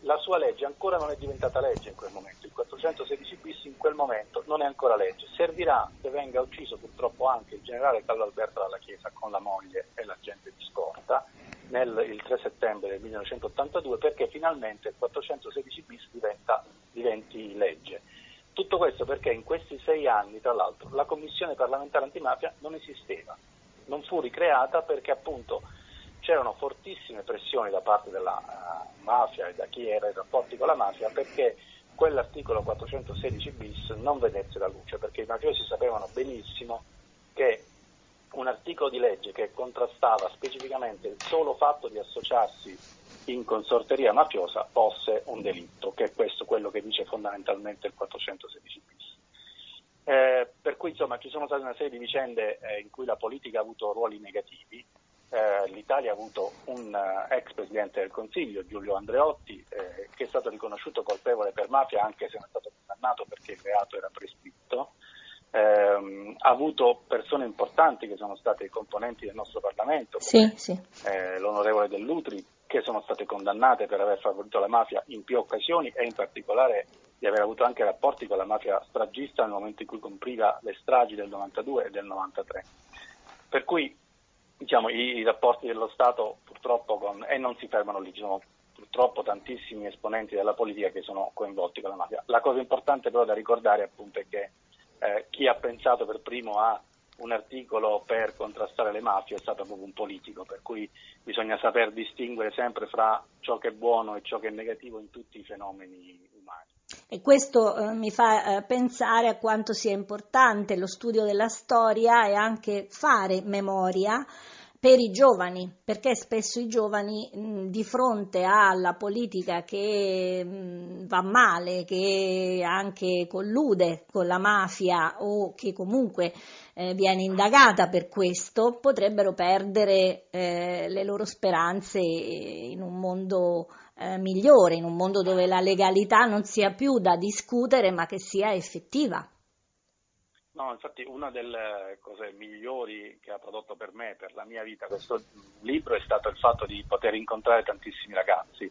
la sua legge ancora non è diventata legge in quel momento, il 416 bis in quel momento non è ancora legge. Servirà che venga ucciso purtroppo anche il generale Carlo Alberto dalla Chiesa con la moglie e l'agente di scorta nel, il 3 settembre del 1982 perché finalmente il 416 bis diventa, diventi legge. Tutto questo perché in questi sei anni, tra l'altro, la Commissione parlamentare antimafia non esisteva, non fu ricreata perché appunto c'erano fortissime pressioni da parte della uh, mafia e da chi era in rapporti con la mafia perché quell'articolo 416 bis non vedesse la luce, perché i mafiosi sapevano benissimo che un articolo di legge che contrastava specificamente il solo fatto di associarsi in consorteria mafiosa fosse un delitto, che è questo quello che dice fondamentalmente il 416 bis. Eh, per cui insomma ci sono state una serie di vicende eh, in cui la politica ha avuto ruoli negativi, eh, l'Italia ha avuto un uh, ex Presidente del Consiglio, Giulio Andreotti, eh, che è stato riconosciuto colpevole per mafia anche se non è stato condannato perché il reato era prescritto. Eh, ha avuto persone importanti che sono state componenti del nostro Parlamento, sì, sì. Eh, l'onorevole Dell'Utri, che sono state condannate per aver favorito la mafia in più occasioni e in particolare di aver avuto anche rapporti con la mafia stragista nel momento in cui compriva le stragi del 92 e del 93. Per cui diciamo, i, rapporti dello Stato purtroppo con, e non si fermano lì, ci sono purtroppo tantissimi esponenti della politica che sono coinvolti con la mafia. La cosa importante però da ricordare appunto è che eh, chi ha pensato per primo a un articolo per contrastare le mafie è stato proprio un politico, per cui bisogna saper distinguere sempre fra ciò che è buono e ciò che è negativo in tutti i fenomeni umani. E questo eh, mi fa eh, pensare a quanto sia importante lo studio della storia e anche fare memoria per i giovani, perché spesso i giovani mh, di fronte alla politica che mh, va male, che anche collude con la mafia o che comunque eh, viene indagata per questo, potrebbero perdere eh, le loro speranze in un mondo eh, migliore, in un mondo dove la legalità non sia più da discutere ma che sia effettiva. No, infatti una delle cose migliori che ha prodotto per me, per la mia vita, questo libro è stato il fatto di poter incontrare tantissimi ragazzi.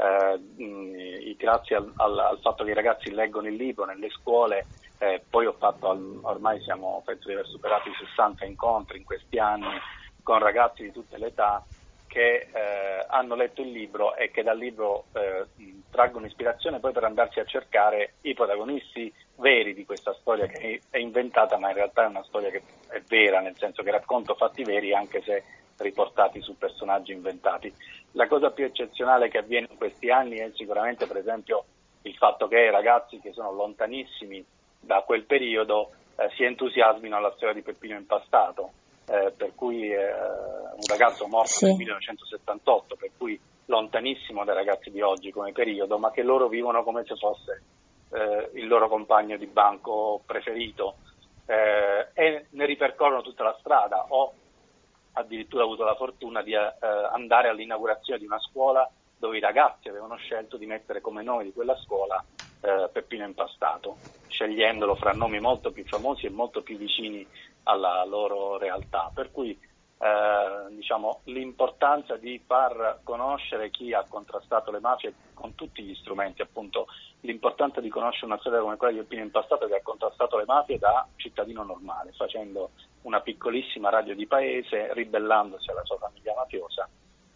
Eh, grazie al, al, al, fatto che i ragazzi leggono il libro nelle scuole, eh, poi ho fatto, ormai siamo, penso di aver superato i 60 incontri in questi anni con ragazzi di tutte le età che eh, hanno letto il libro e che dal libro eh, traggono ispirazione poi per andarsi a cercare i protagonisti veri di questa storia che è inventata ma in realtà è una storia che è vera, nel senso che racconto fatti veri anche se riportati su personaggi inventati. La cosa più eccezionale che avviene in questi anni è sicuramente per esempio il fatto che ragazzi che sono lontanissimi da quel periodo eh, si entusiasmino alla storia di Peppino Impastato eh, per cui eh, un ragazzo morto sì. nel 1978, per cui lontanissimo dai ragazzi di oggi come periodo, ma che loro vivono come se fosse eh, il loro compagno di banco preferito eh, e ne ripercorrono tutta la strada. Ho addirittura avuto la fortuna di eh, andare all'inaugurazione di una scuola dove i ragazzi avevano scelto di mettere come nome di quella scuola eh, Peppino Impastato, scegliendolo fra nomi molto più famosi e molto più vicini alla loro realtà. Per cui eh, diciamo, l'importanza di far conoscere chi ha contrastato le mafie con tutti gli strumenti, appunto l'importanza di conoscere una storia come quella di Peppino Impastato che ha contrastato le mafie da cittadino normale, facendo una piccolissima radio di paese, ribellandosi alla sua famiglia mafiosa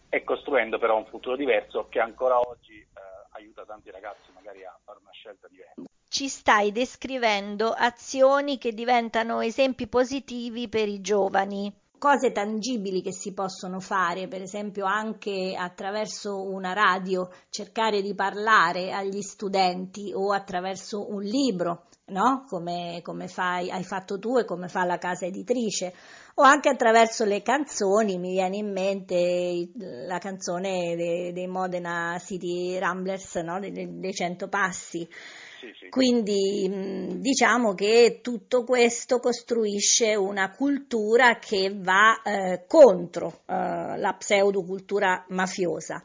e costruendo però un futuro diverso che ancora oggi eh, aiuta tanti ragazzi magari a fare una scelta diversa. Ci stai descrivendo azioni che diventano esempi positivi per i giovani cose tangibili che si possono fare, per esempio anche attraverso una radio cercare di parlare agli studenti o attraverso un libro, no? come, come fai, hai fatto tu e come fa la casa editrice, o anche attraverso le canzoni, mi viene in mente la canzone dei, dei Modena City Ramblers, no? dei, dei Cento Passi. Quindi diciamo che tutto questo costruisce una cultura che va eh, contro eh, la pseudocultura mafiosa.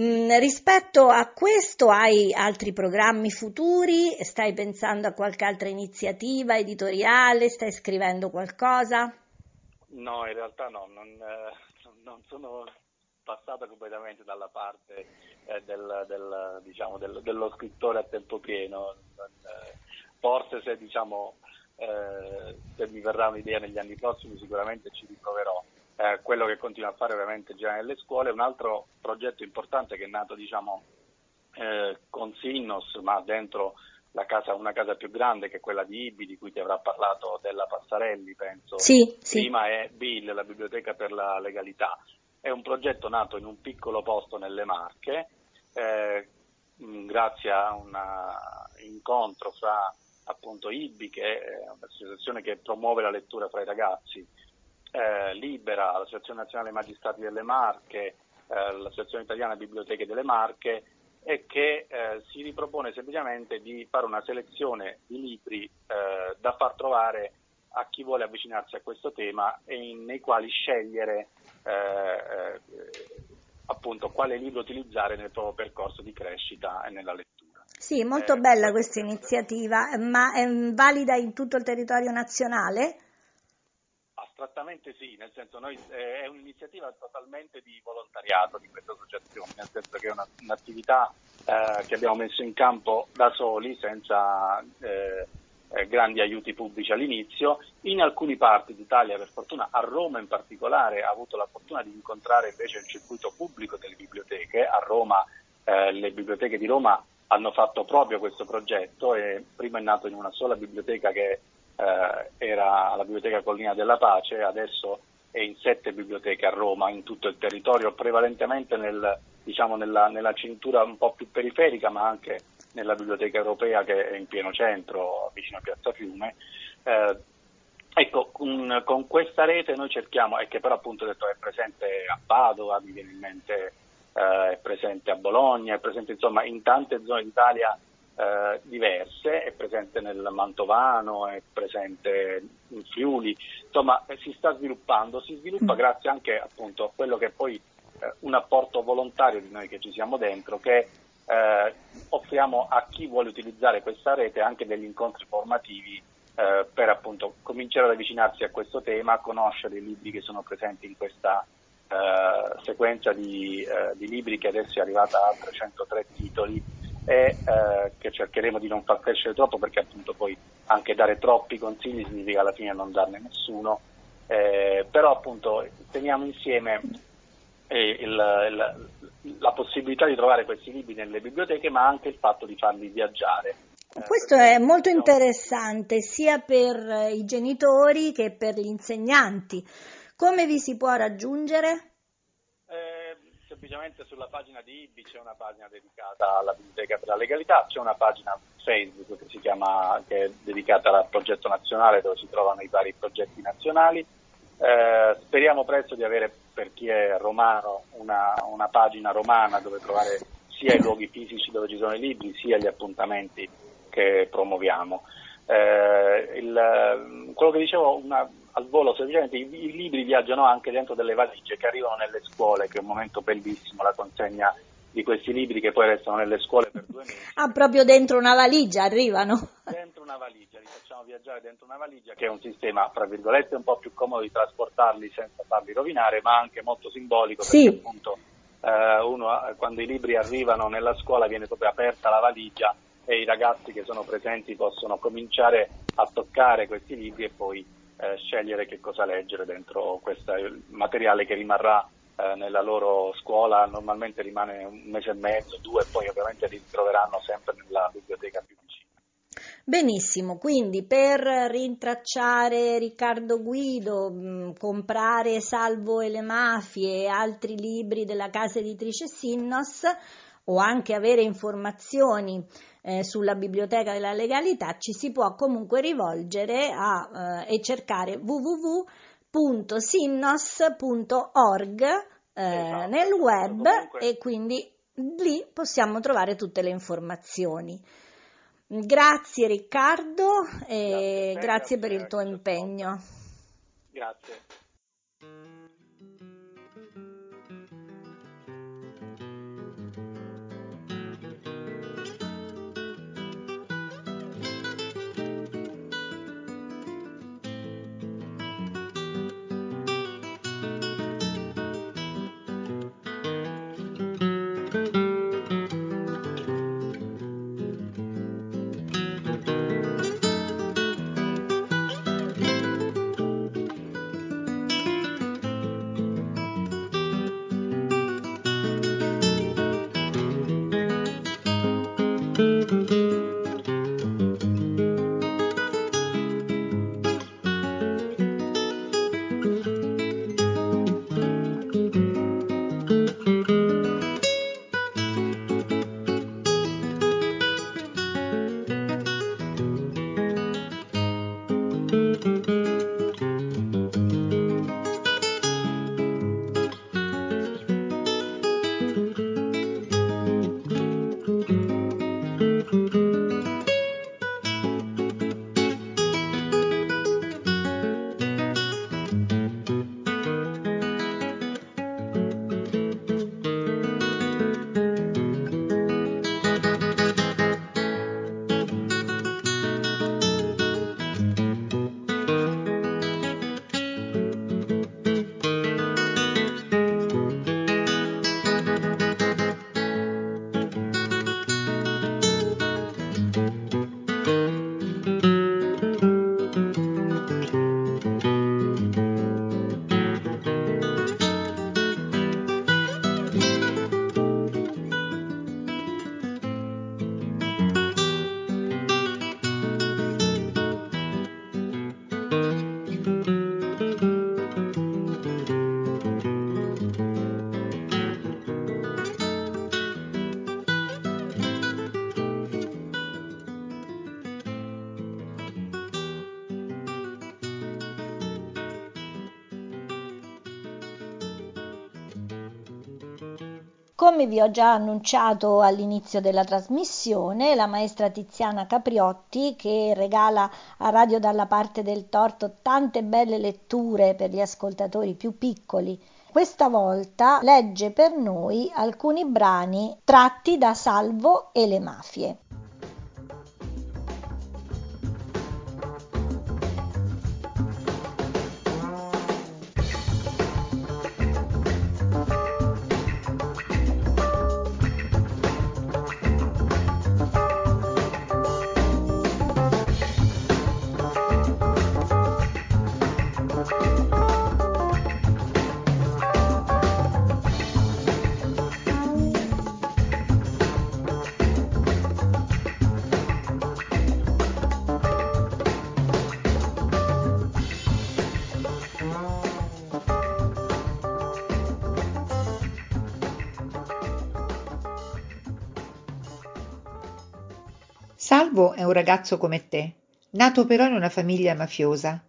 Mm, rispetto a questo hai altri programmi futuri? Stai pensando a qualche altra iniziativa editoriale? Stai scrivendo qualcosa? No, in realtà no, non, eh, non sono passato completamente dalla parte eh, del, del, diciamo, del, dello scrittore a tempo pieno. Eh, forse se, diciamo, eh, se mi verrà un'idea negli anni prossimi sicuramente ci riproverò eh, quello che continuo a fare ovviamente già nelle scuole. Un altro progetto importante che è nato diciamo, eh, con Sinnos, ma dentro casa, una casa più grande che è quella di Ibi, di cui ti avrà parlato della Passarelli, penso. Sì, sì. Prima è Bill, la biblioteca per la legalità. È un progetto nato in un piccolo posto nelle Marche, eh, grazie a un incontro fra appunto IBI, che è un'associazione che promuove la lettura fra i ragazzi, eh, Libera, l'Associazione Nazionale Magistrati delle Marche, eh, l'Associazione Italiana Biblioteche delle Marche e che eh, si ripropone semplicemente di fare una selezione di libri eh, da far trovare a chi vuole avvicinarsi a questo tema e in, nei quali scegliere eh, eh, appunto quale libro utilizzare nel proprio percorso di crescita e nella lettura. Sì, molto bella questa iniziativa, ma è valida in tutto il territorio nazionale? Astrattamente sì, nel senso noi, eh, è un'iniziativa totalmente di volontariato di questa associazione, nel senso che è una, un'attività eh, che abbiamo messo in campo da soli, senza eh, grandi aiuti pubblici all'inizio. In alcune parti d'Italia, per fortuna, a Roma in particolare, ha avuto la fortuna di incontrare invece il circuito pubblico delle biblioteche. A Roma eh, le biblioteche di Roma hanno fatto proprio questo progetto e prima è nato in una sola biblioteca che eh, era la Biblioteca Collina della Pace, adesso è in sette biblioteche a Roma, in tutto il territorio, prevalentemente nel, diciamo, nella, nella, cintura un po' più periferica, ma anche nella biblioteca europea che è in pieno centro, vicino a Piazza Fiume. Eh, ecco, con, con, questa rete noi cerchiamo, e che però appunto detto, è presente a Padova, mi viene in mente, eh, è presente a Bologna, è presente insomma in tante zone d'Italia eh, diverse, è presente nel Mantovano, è presente in Friuli, insomma eh, si sta sviluppando, si sviluppa mm. grazie anche appunto a quello che è poi eh, un apporto volontario di noi che ci siamo dentro, che eh, offriamo a chi vuole utilizzare questa rete anche degli incontri formativi eh, per appunto cominciare ad avvicinarsi a questo tema, conoscere i libri che sono presenti in questa eh, sequenza di, di libri che adesso è arrivata a 303 titoli e eh, che cercheremo di non far crescere troppo perché appunto poi anche dare troppi consigli significa alla fine non darne nessuno, eh, però appunto teniamo insieme eh, il, il, la possibilità di trovare questi libri nelle biblioteche ma anche il fatto di farli viaggiare. Eh, Questo è molto interessante sia per i genitori che per gli insegnanti. Come vi si può raggiungere? semplicemente sulla pagina di IBI c'è una pagina dedicata alla biblioteca per la legalità, c'è una pagina Facebook che si chiama che è dedicata al progetto nazionale dove si trovano i vari progetti nazionali. Eh, speriamo presto di avere per chi è romano una, una, pagina romana dove trovare sia i luoghi fisici dove ci sono i libri sia gli appuntamenti che promuoviamo. Eh, il, quello che dicevo, una, al volo semplicemente i, i, libri viaggiano anche dentro delle valigie che arrivano nelle scuole, che è un momento bellissimo, la consegna di questi libri che poi restano nelle scuole per due mesi. Ah, proprio dentro una valigia arrivano? Dentro una valigia, li facciamo viaggiare dentro una valigia che è un sistema, fra virgolette, un po' più comodo di trasportarli senza farli rovinare, ma anche molto simbolico sì. perché appunto eh, uno, quando i libri arrivano nella scuola viene proprio aperta la valigia e i ragazzi che sono presenti possono cominciare a toccare questi libri e poi eh, scegliere che cosa leggere dentro questo materiale che rimarrà eh, nella loro scuola, normalmente rimane un mese e mezzo, due, poi ovviamente li troveranno sempre nella biblioteca più vicina. Benissimo, quindi per rintracciare Riccardo Guido, mh, comprare Salvo e le mafie e altri libri della casa editrice Sinnos o anche avere informazioni eh, sulla biblioteca della legalità, ci si può comunque rivolgere a, eh, e cercare www.sinnos.org eh, esatto. nel web comunque. e quindi lì possiamo trovare tutte le informazioni. Grazie Riccardo e grazie, grazie per il tuo impegno. Grazie. Come vi ho già annunciato all'inizio della trasmissione, la maestra Tiziana Capriotti, che regala a Radio dalla parte del torto tante belle letture per gli ascoltatori più piccoli, questa volta legge per noi alcuni brani tratti da Salvo e le mafie. Un ragazzo come te, nato però in una famiglia mafiosa.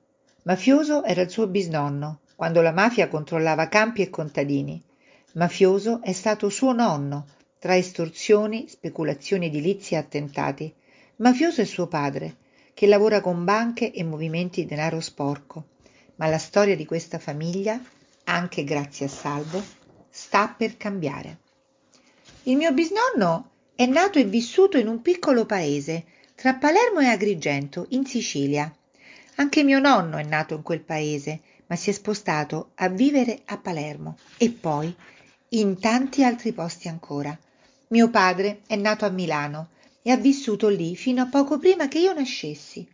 Mafioso era il suo bisnonno, quando la mafia controllava campi e contadini. Mafioso è stato suo nonno, tra estorsioni, speculazioni edilizie e attentati. Mafioso è suo padre, che lavora con banche e movimenti di denaro sporco. Ma la storia di questa famiglia, anche grazie a Salvo, sta per cambiare. Il mio bisnonno è nato e vissuto in un piccolo paese tra Palermo e Agrigento, in Sicilia. Anche mio nonno è nato in quel paese, ma si è spostato a vivere a Palermo e poi in tanti altri posti ancora. Mio padre è nato a Milano e ha vissuto lì fino a poco prima che io nascessi.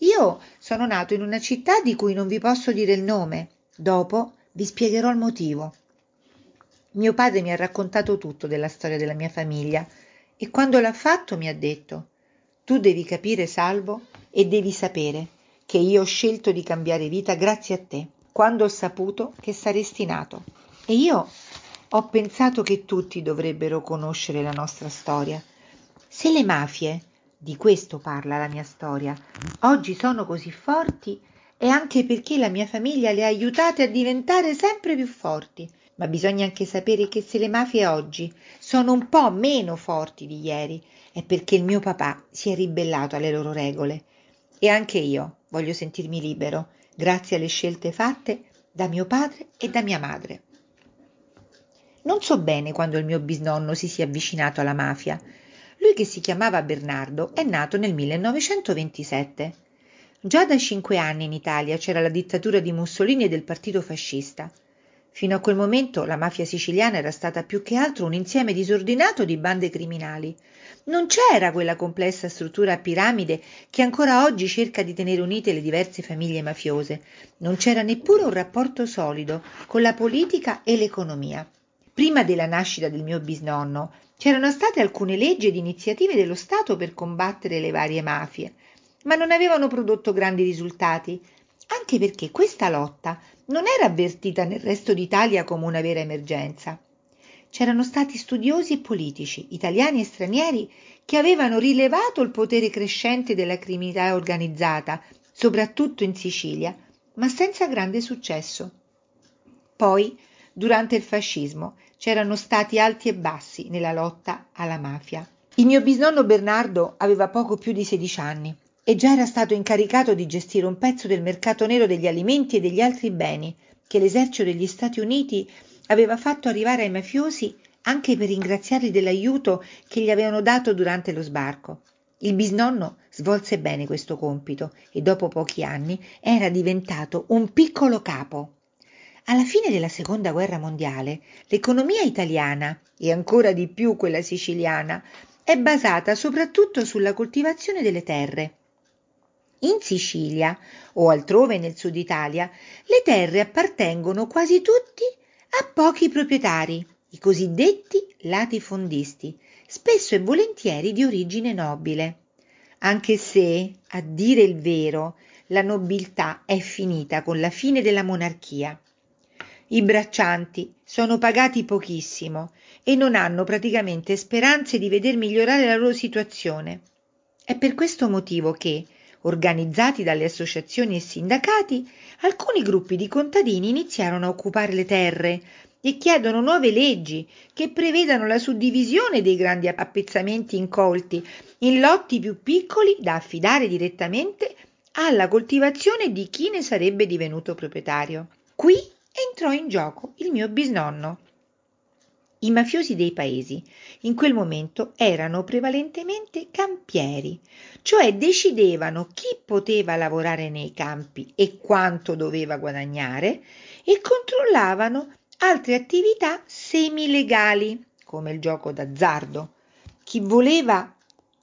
Io sono nato in una città di cui non vi posso dire il nome. Dopo vi spiegherò il motivo. Mio padre mi ha raccontato tutto della storia della mia famiglia e quando l'ha fatto mi ha detto tu devi capire salvo e devi sapere che io ho scelto di cambiare vita grazie a te quando ho saputo che saresti nato. E io ho pensato che tutti dovrebbero conoscere la nostra storia. Se le mafie di questo parla la mia storia oggi sono così forti è anche perché la mia famiglia le ha aiutate a diventare sempre più forti ma bisogna anche sapere che se le mafie oggi sono un po' meno forti di ieri è perché il mio papà si è ribellato alle loro regole e anche io voglio sentirmi libero grazie alle scelte fatte da mio padre e da mia madre. Non so bene quando il mio bisnonno si sia avvicinato alla mafia. Lui che si chiamava Bernardo è nato nel 1927. Già da cinque anni in Italia c'era la dittatura di Mussolini e del partito fascista. Fino a quel momento la mafia siciliana era stata più che altro un insieme disordinato di bande criminali. Non c'era quella complessa struttura a piramide che ancora oggi cerca di tenere unite le diverse famiglie mafiose. Non c'era neppure un rapporto solido con la politica e l'economia. Prima della nascita del mio bisnonno c'erano state alcune leggi ed iniziative dello Stato per combattere le varie mafie, ma non avevano prodotto grandi risultati, anche perché questa lotta non era avvertita nel resto d'Italia come una vera emergenza. C'erano stati studiosi e politici, italiani e stranieri, che avevano rilevato il potere crescente della criminalità organizzata, soprattutto in Sicilia, ma senza grande successo. Poi, durante il fascismo, c'erano stati alti e bassi nella lotta alla mafia. Il mio bisnonno Bernardo aveva poco più di 16 anni e già era stato incaricato di gestire un pezzo del mercato nero degli alimenti e degli altri beni che l'esercito degli Stati Uniti aveva fatto arrivare ai mafiosi anche per ringraziarli dell'aiuto che gli avevano dato durante lo sbarco. Il bisnonno svolse bene questo compito e dopo pochi anni era diventato un piccolo capo. Alla fine della seconda guerra mondiale l'economia italiana e ancora di più quella siciliana è basata soprattutto sulla coltivazione delle terre in Sicilia o altrove nel sud Italia le terre appartengono quasi tutti a pochi proprietari, i cosiddetti latifondisti, spesso e volentieri di origine nobile. Anche se, a dire il vero, la nobiltà è finita con la fine della monarchia. I braccianti sono pagati pochissimo e non hanno praticamente speranze di veder migliorare la loro situazione. È per questo motivo che, organizzati dalle associazioni e sindacati, alcuni gruppi di contadini iniziarono a occupare le terre e chiedono nuove leggi che prevedano la suddivisione dei grandi appezzamenti incolti in lotti più piccoli da affidare direttamente alla coltivazione di chi ne sarebbe divenuto proprietario. Qui entrò in gioco il mio bisnonno. I mafiosi dei paesi in quel momento erano prevalentemente campieri, cioè decidevano chi poteva lavorare nei campi e quanto doveva guadagnare e controllavano altre attività semilegali come il gioco d'azzardo. Chi voleva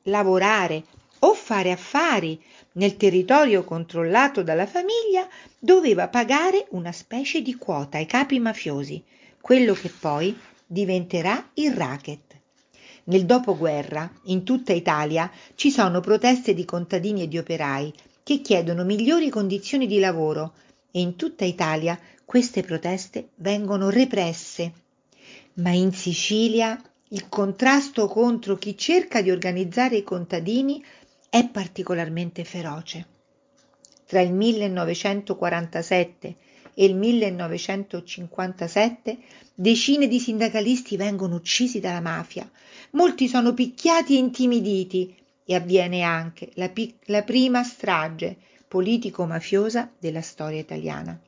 lavorare o fare affari nel territorio controllato dalla famiglia doveva pagare una specie di quota ai capi mafiosi, quello che poi diventerà il racket. Nel dopoguerra, in tutta Italia, ci sono proteste di contadini e di operai che chiedono migliori condizioni di lavoro e in tutta Italia queste proteste vengono represse. Ma in Sicilia il contrasto contro chi cerca di organizzare i contadini è particolarmente feroce. Tra il 1947 e il 1957 decine di sindacalisti vengono uccisi dalla mafia, molti sono picchiati e intimiditi e avviene anche la, pic- la prima strage politico-mafiosa della storia italiana.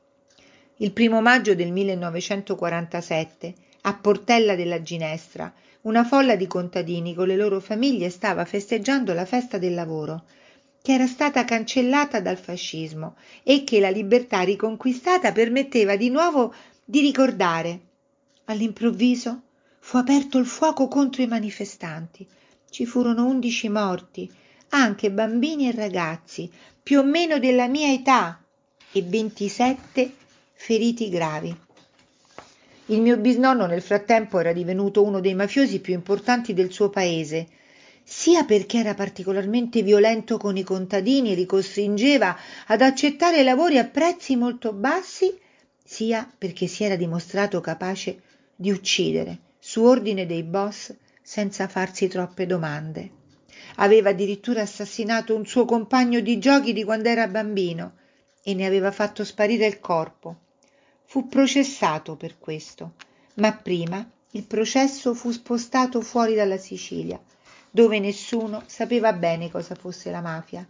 Il primo maggio del 1947, a Portella della Ginestra, una folla di contadini con le loro famiglie stava festeggiando la festa del lavoro che era stata cancellata dal fascismo e che la libertà riconquistata permetteva di nuovo di ricordare. All'improvviso fu aperto il fuoco contro i manifestanti. Ci furono undici morti, anche bambini e ragazzi, più o meno della mia età, e 27 feriti gravi. Il mio bisnonno nel frattempo era divenuto uno dei mafiosi più importanti del suo paese sia perché era particolarmente violento con i contadini e li costringeva ad accettare lavori a prezzi molto bassi, sia perché si era dimostrato capace di uccidere su ordine dei boss senza farsi troppe domande. Aveva addirittura assassinato un suo compagno di giochi di quando era bambino e ne aveva fatto sparire il corpo. Fu processato per questo, ma prima il processo fu spostato fuori dalla Sicilia dove nessuno sapeva bene cosa fosse la mafia.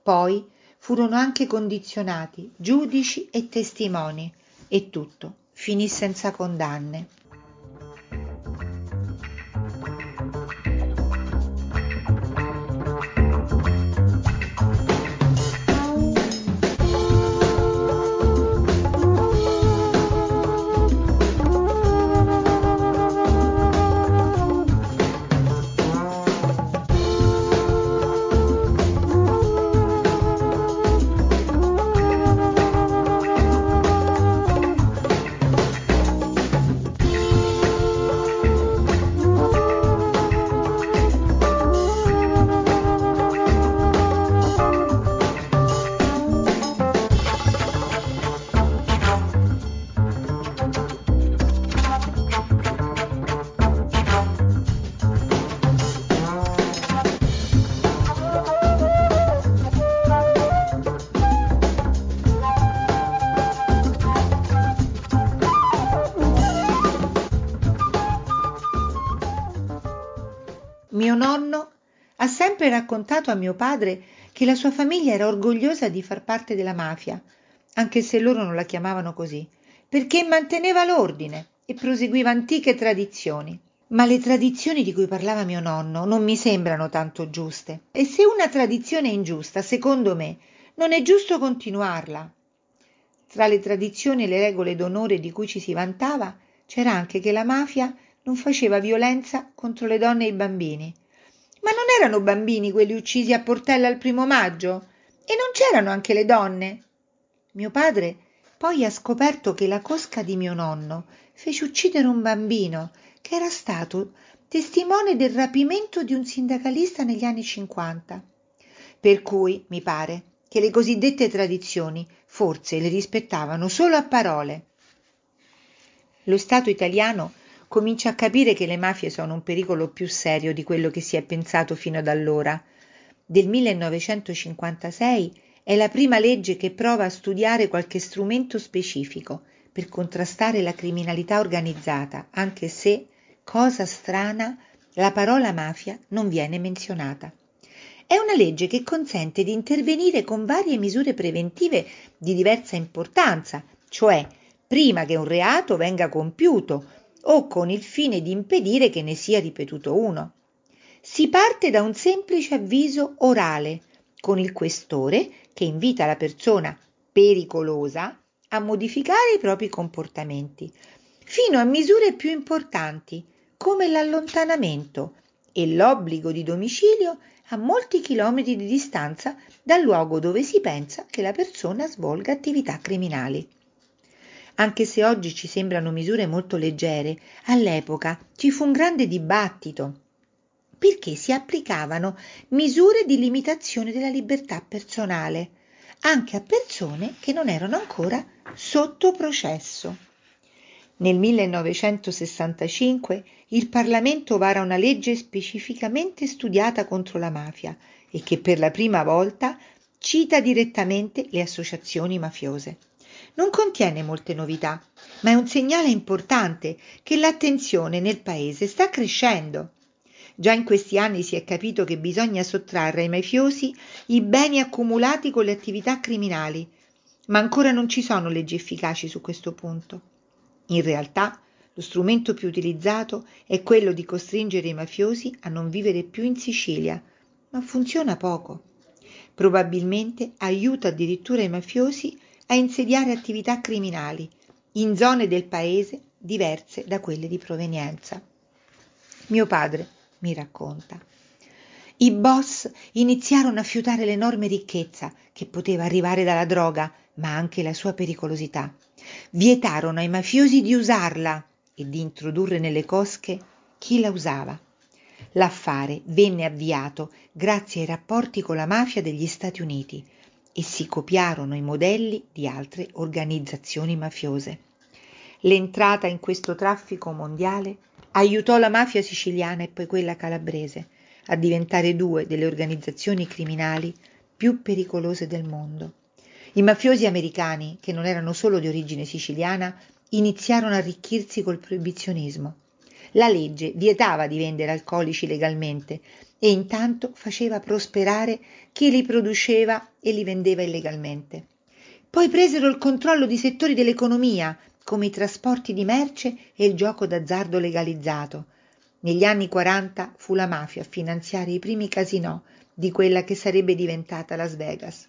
Poi furono anche condizionati giudici e testimoni e tutto finì senza condanne. Sempre raccontato a mio padre che la sua famiglia era orgogliosa di far parte della mafia, anche se loro non la chiamavano così, perché manteneva l'ordine e proseguiva antiche tradizioni. Ma le tradizioni di cui parlava mio nonno non mi sembrano tanto giuste. E se una tradizione è ingiusta, secondo me, non è giusto continuarla. Tra le tradizioni e le regole d'onore di cui ci si vantava, c'era anche che la mafia non faceva violenza contro le donne e i bambini. Ma non erano bambini quelli uccisi a Portella il primo maggio? E non c'erano anche le donne? Mio padre poi ha scoperto che la cosca di mio nonno fece uccidere un bambino che era stato testimone del rapimento di un sindacalista negli anni 50. Per cui mi pare che le cosiddette tradizioni forse le rispettavano solo a parole. Lo Stato italiano comincia a capire che le mafie sono un pericolo più serio di quello che si è pensato fino ad allora. del 1956 è la prima legge che prova a studiare qualche strumento specifico per contrastare la criminalità organizzata, anche se, cosa strana, la parola mafia non viene menzionata. È una legge che consente di intervenire con varie misure preventive di diversa importanza, cioè prima che un reato venga compiuto o con il fine di impedire che ne sia ripetuto uno. Si parte da un semplice avviso orale con il questore che invita la persona pericolosa a modificare i propri comportamenti, fino a misure più importanti come l'allontanamento e l'obbligo di domicilio a molti chilometri di distanza dal luogo dove si pensa che la persona svolga attività criminali. Anche se oggi ci sembrano misure molto leggere, all'epoca ci fu un grande dibattito perché si applicavano misure di limitazione della libertà personale anche a persone che non erano ancora sotto processo. Nel 1965 il Parlamento vara una legge specificamente studiata contro la mafia e che per la prima volta cita direttamente le associazioni mafiose. Non contiene molte novità, ma è un segnale importante che l'attenzione nel Paese sta crescendo. Già in questi anni si è capito che bisogna sottrarre ai mafiosi i beni accumulati con le attività criminali, ma ancora non ci sono leggi efficaci su questo punto. In realtà, lo strumento più utilizzato è quello di costringere i mafiosi a non vivere più in Sicilia, ma funziona poco. Probabilmente aiuta addirittura i mafiosi a insediare attività criminali in zone del paese diverse da quelle di provenienza. Mio padre mi racconta. I boss iniziarono a fiutare l'enorme ricchezza che poteva arrivare dalla droga, ma anche la sua pericolosità. Vietarono ai mafiosi di usarla e di introdurre nelle cosche chi la usava. L'affare venne avviato grazie ai rapporti con la mafia degli Stati Uniti e si copiarono i modelli di altre organizzazioni mafiose. L'entrata in questo traffico mondiale aiutò la mafia siciliana e poi quella calabrese a diventare due delle organizzazioni criminali più pericolose del mondo. I mafiosi americani, che non erano solo di origine siciliana, iniziarono a arricchirsi col proibizionismo. La legge vietava di vendere alcolici legalmente e intanto faceva prosperare chi li produceva e li vendeva illegalmente. Poi presero il controllo di settori dell'economia come i trasporti di merce e il gioco d'azzardo legalizzato. Negli anni 40 fu la mafia a finanziare i primi casinò di quella che sarebbe diventata Las Vegas.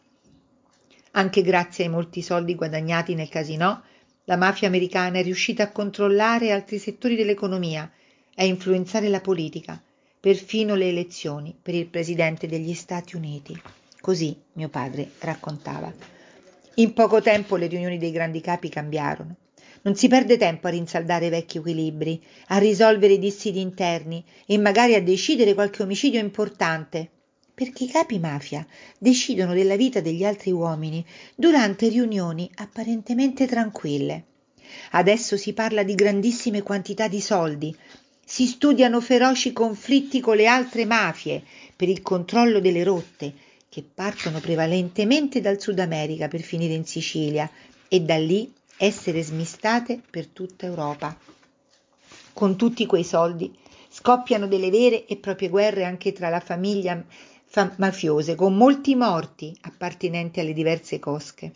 Anche grazie ai molti soldi guadagnati nel casinò, la mafia americana è riuscita a controllare altri settori dell'economia e a influenzare la politica, perfino le elezioni per il presidente degli Stati Uniti. Così mio padre raccontava. In poco tempo le riunioni dei grandi capi cambiarono. Non si perde tempo a rinsaldare i vecchi equilibri, a risolvere i dissidi interni e magari a decidere qualche omicidio importante, perché i capi mafia decidono della vita degli altri uomini durante riunioni apparentemente tranquille. Adesso si parla di grandissime quantità di soldi, si studiano feroci conflitti con le altre mafie per il controllo delle rotte, che partono prevalentemente dal Sud America per finire in Sicilia e da lì essere smistate per tutta Europa. Con tutti quei soldi scoppiano delle vere e proprie guerre anche tra la famiglia fa- mafiose, con molti morti appartenenti alle diverse cosche.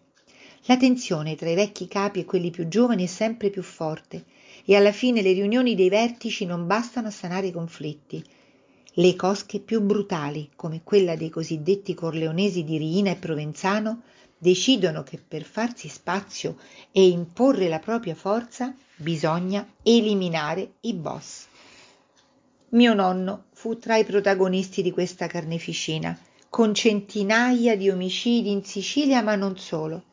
La tensione tra i vecchi capi e quelli più giovani è sempre più forte e alla fine le riunioni dei vertici non bastano a sanare i conflitti. Le cosche più brutali, come quella dei cosiddetti corleonesi di Riina e Provenzano, decidono che per farsi spazio e imporre la propria forza bisogna eliminare i boss. Mio nonno fu tra i protagonisti di questa carneficina, con centinaia di omicidi in Sicilia, ma non solo.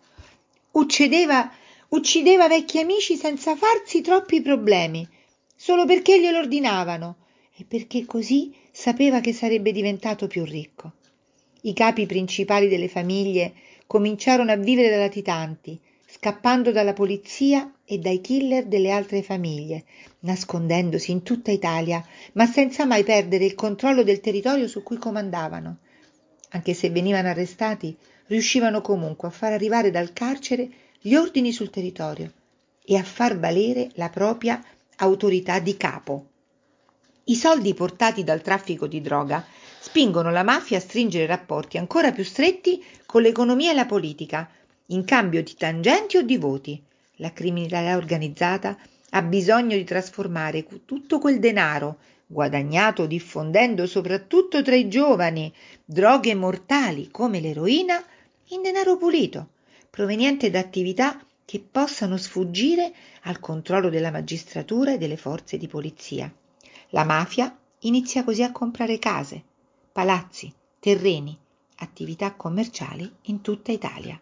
Uccideva, uccideva vecchi amici senza farsi troppi problemi, solo perché glielo ordinavano e perché così sapeva che sarebbe diventato più ricco. I capi principali delle famiglie cominciarono a vivere da latitanti, scappando dalla polizia e dai killer delle altre famiglie, nascondendosi in tutta Italia, ma senza mai perdere il controllo del territorio su cui comandavano. anche se venivano arrestati, riuscivano comunque a far arrivare dal carcere gli ordini sul territorio e a far valere la propria autorità di capo. I soldi portati dal traffico di droga spingono la mafia a stringere rapporti ancora più stretti con l'economia e la politica, in cambio di tangenti o di voti. La criminalità organizzata ha bisogno di trasformare tutto quel denaro guadagnato diffondendo soprattutto tra i giovani droghe mortali come l'eroina in denaro pulito, proveniente da attività che possano sfuggire al controllo della magistratura e delle forze di polizia. La mafia inizia così a comprare case, palazzi, terreni, attività commerciali in tutta Italia.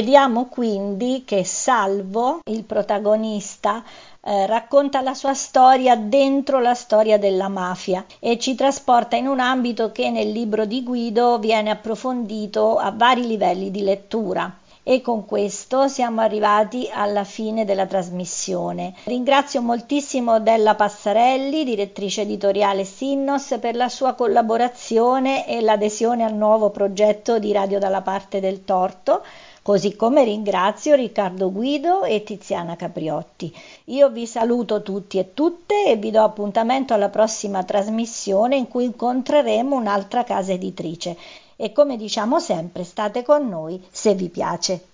Vediamo quindi che Salvo, il protagonista, eh, racconta la sua storia dentro la storia della mafia e ci trasporta in un ambito che nel libro di Guido viene approfondito a vari livelli di lettura. E con questo siamo arrivati alla fine della trasmissione. Ringrazio moltissimo Della Passarelli, direttrice editoriale Sinnos, per la sua collaborazione e l'adesione al nuovo progetto di Radio dalla parte del torto così come ringrazio Riccardo Guido e Tiziana Capriotti. Io vi saluto tutti e tutte e vi do appuntamento alla prossima trasmissione in cui incontreremo un'altra casa editrice. E come diciamo sempre, state con noi se vi piace.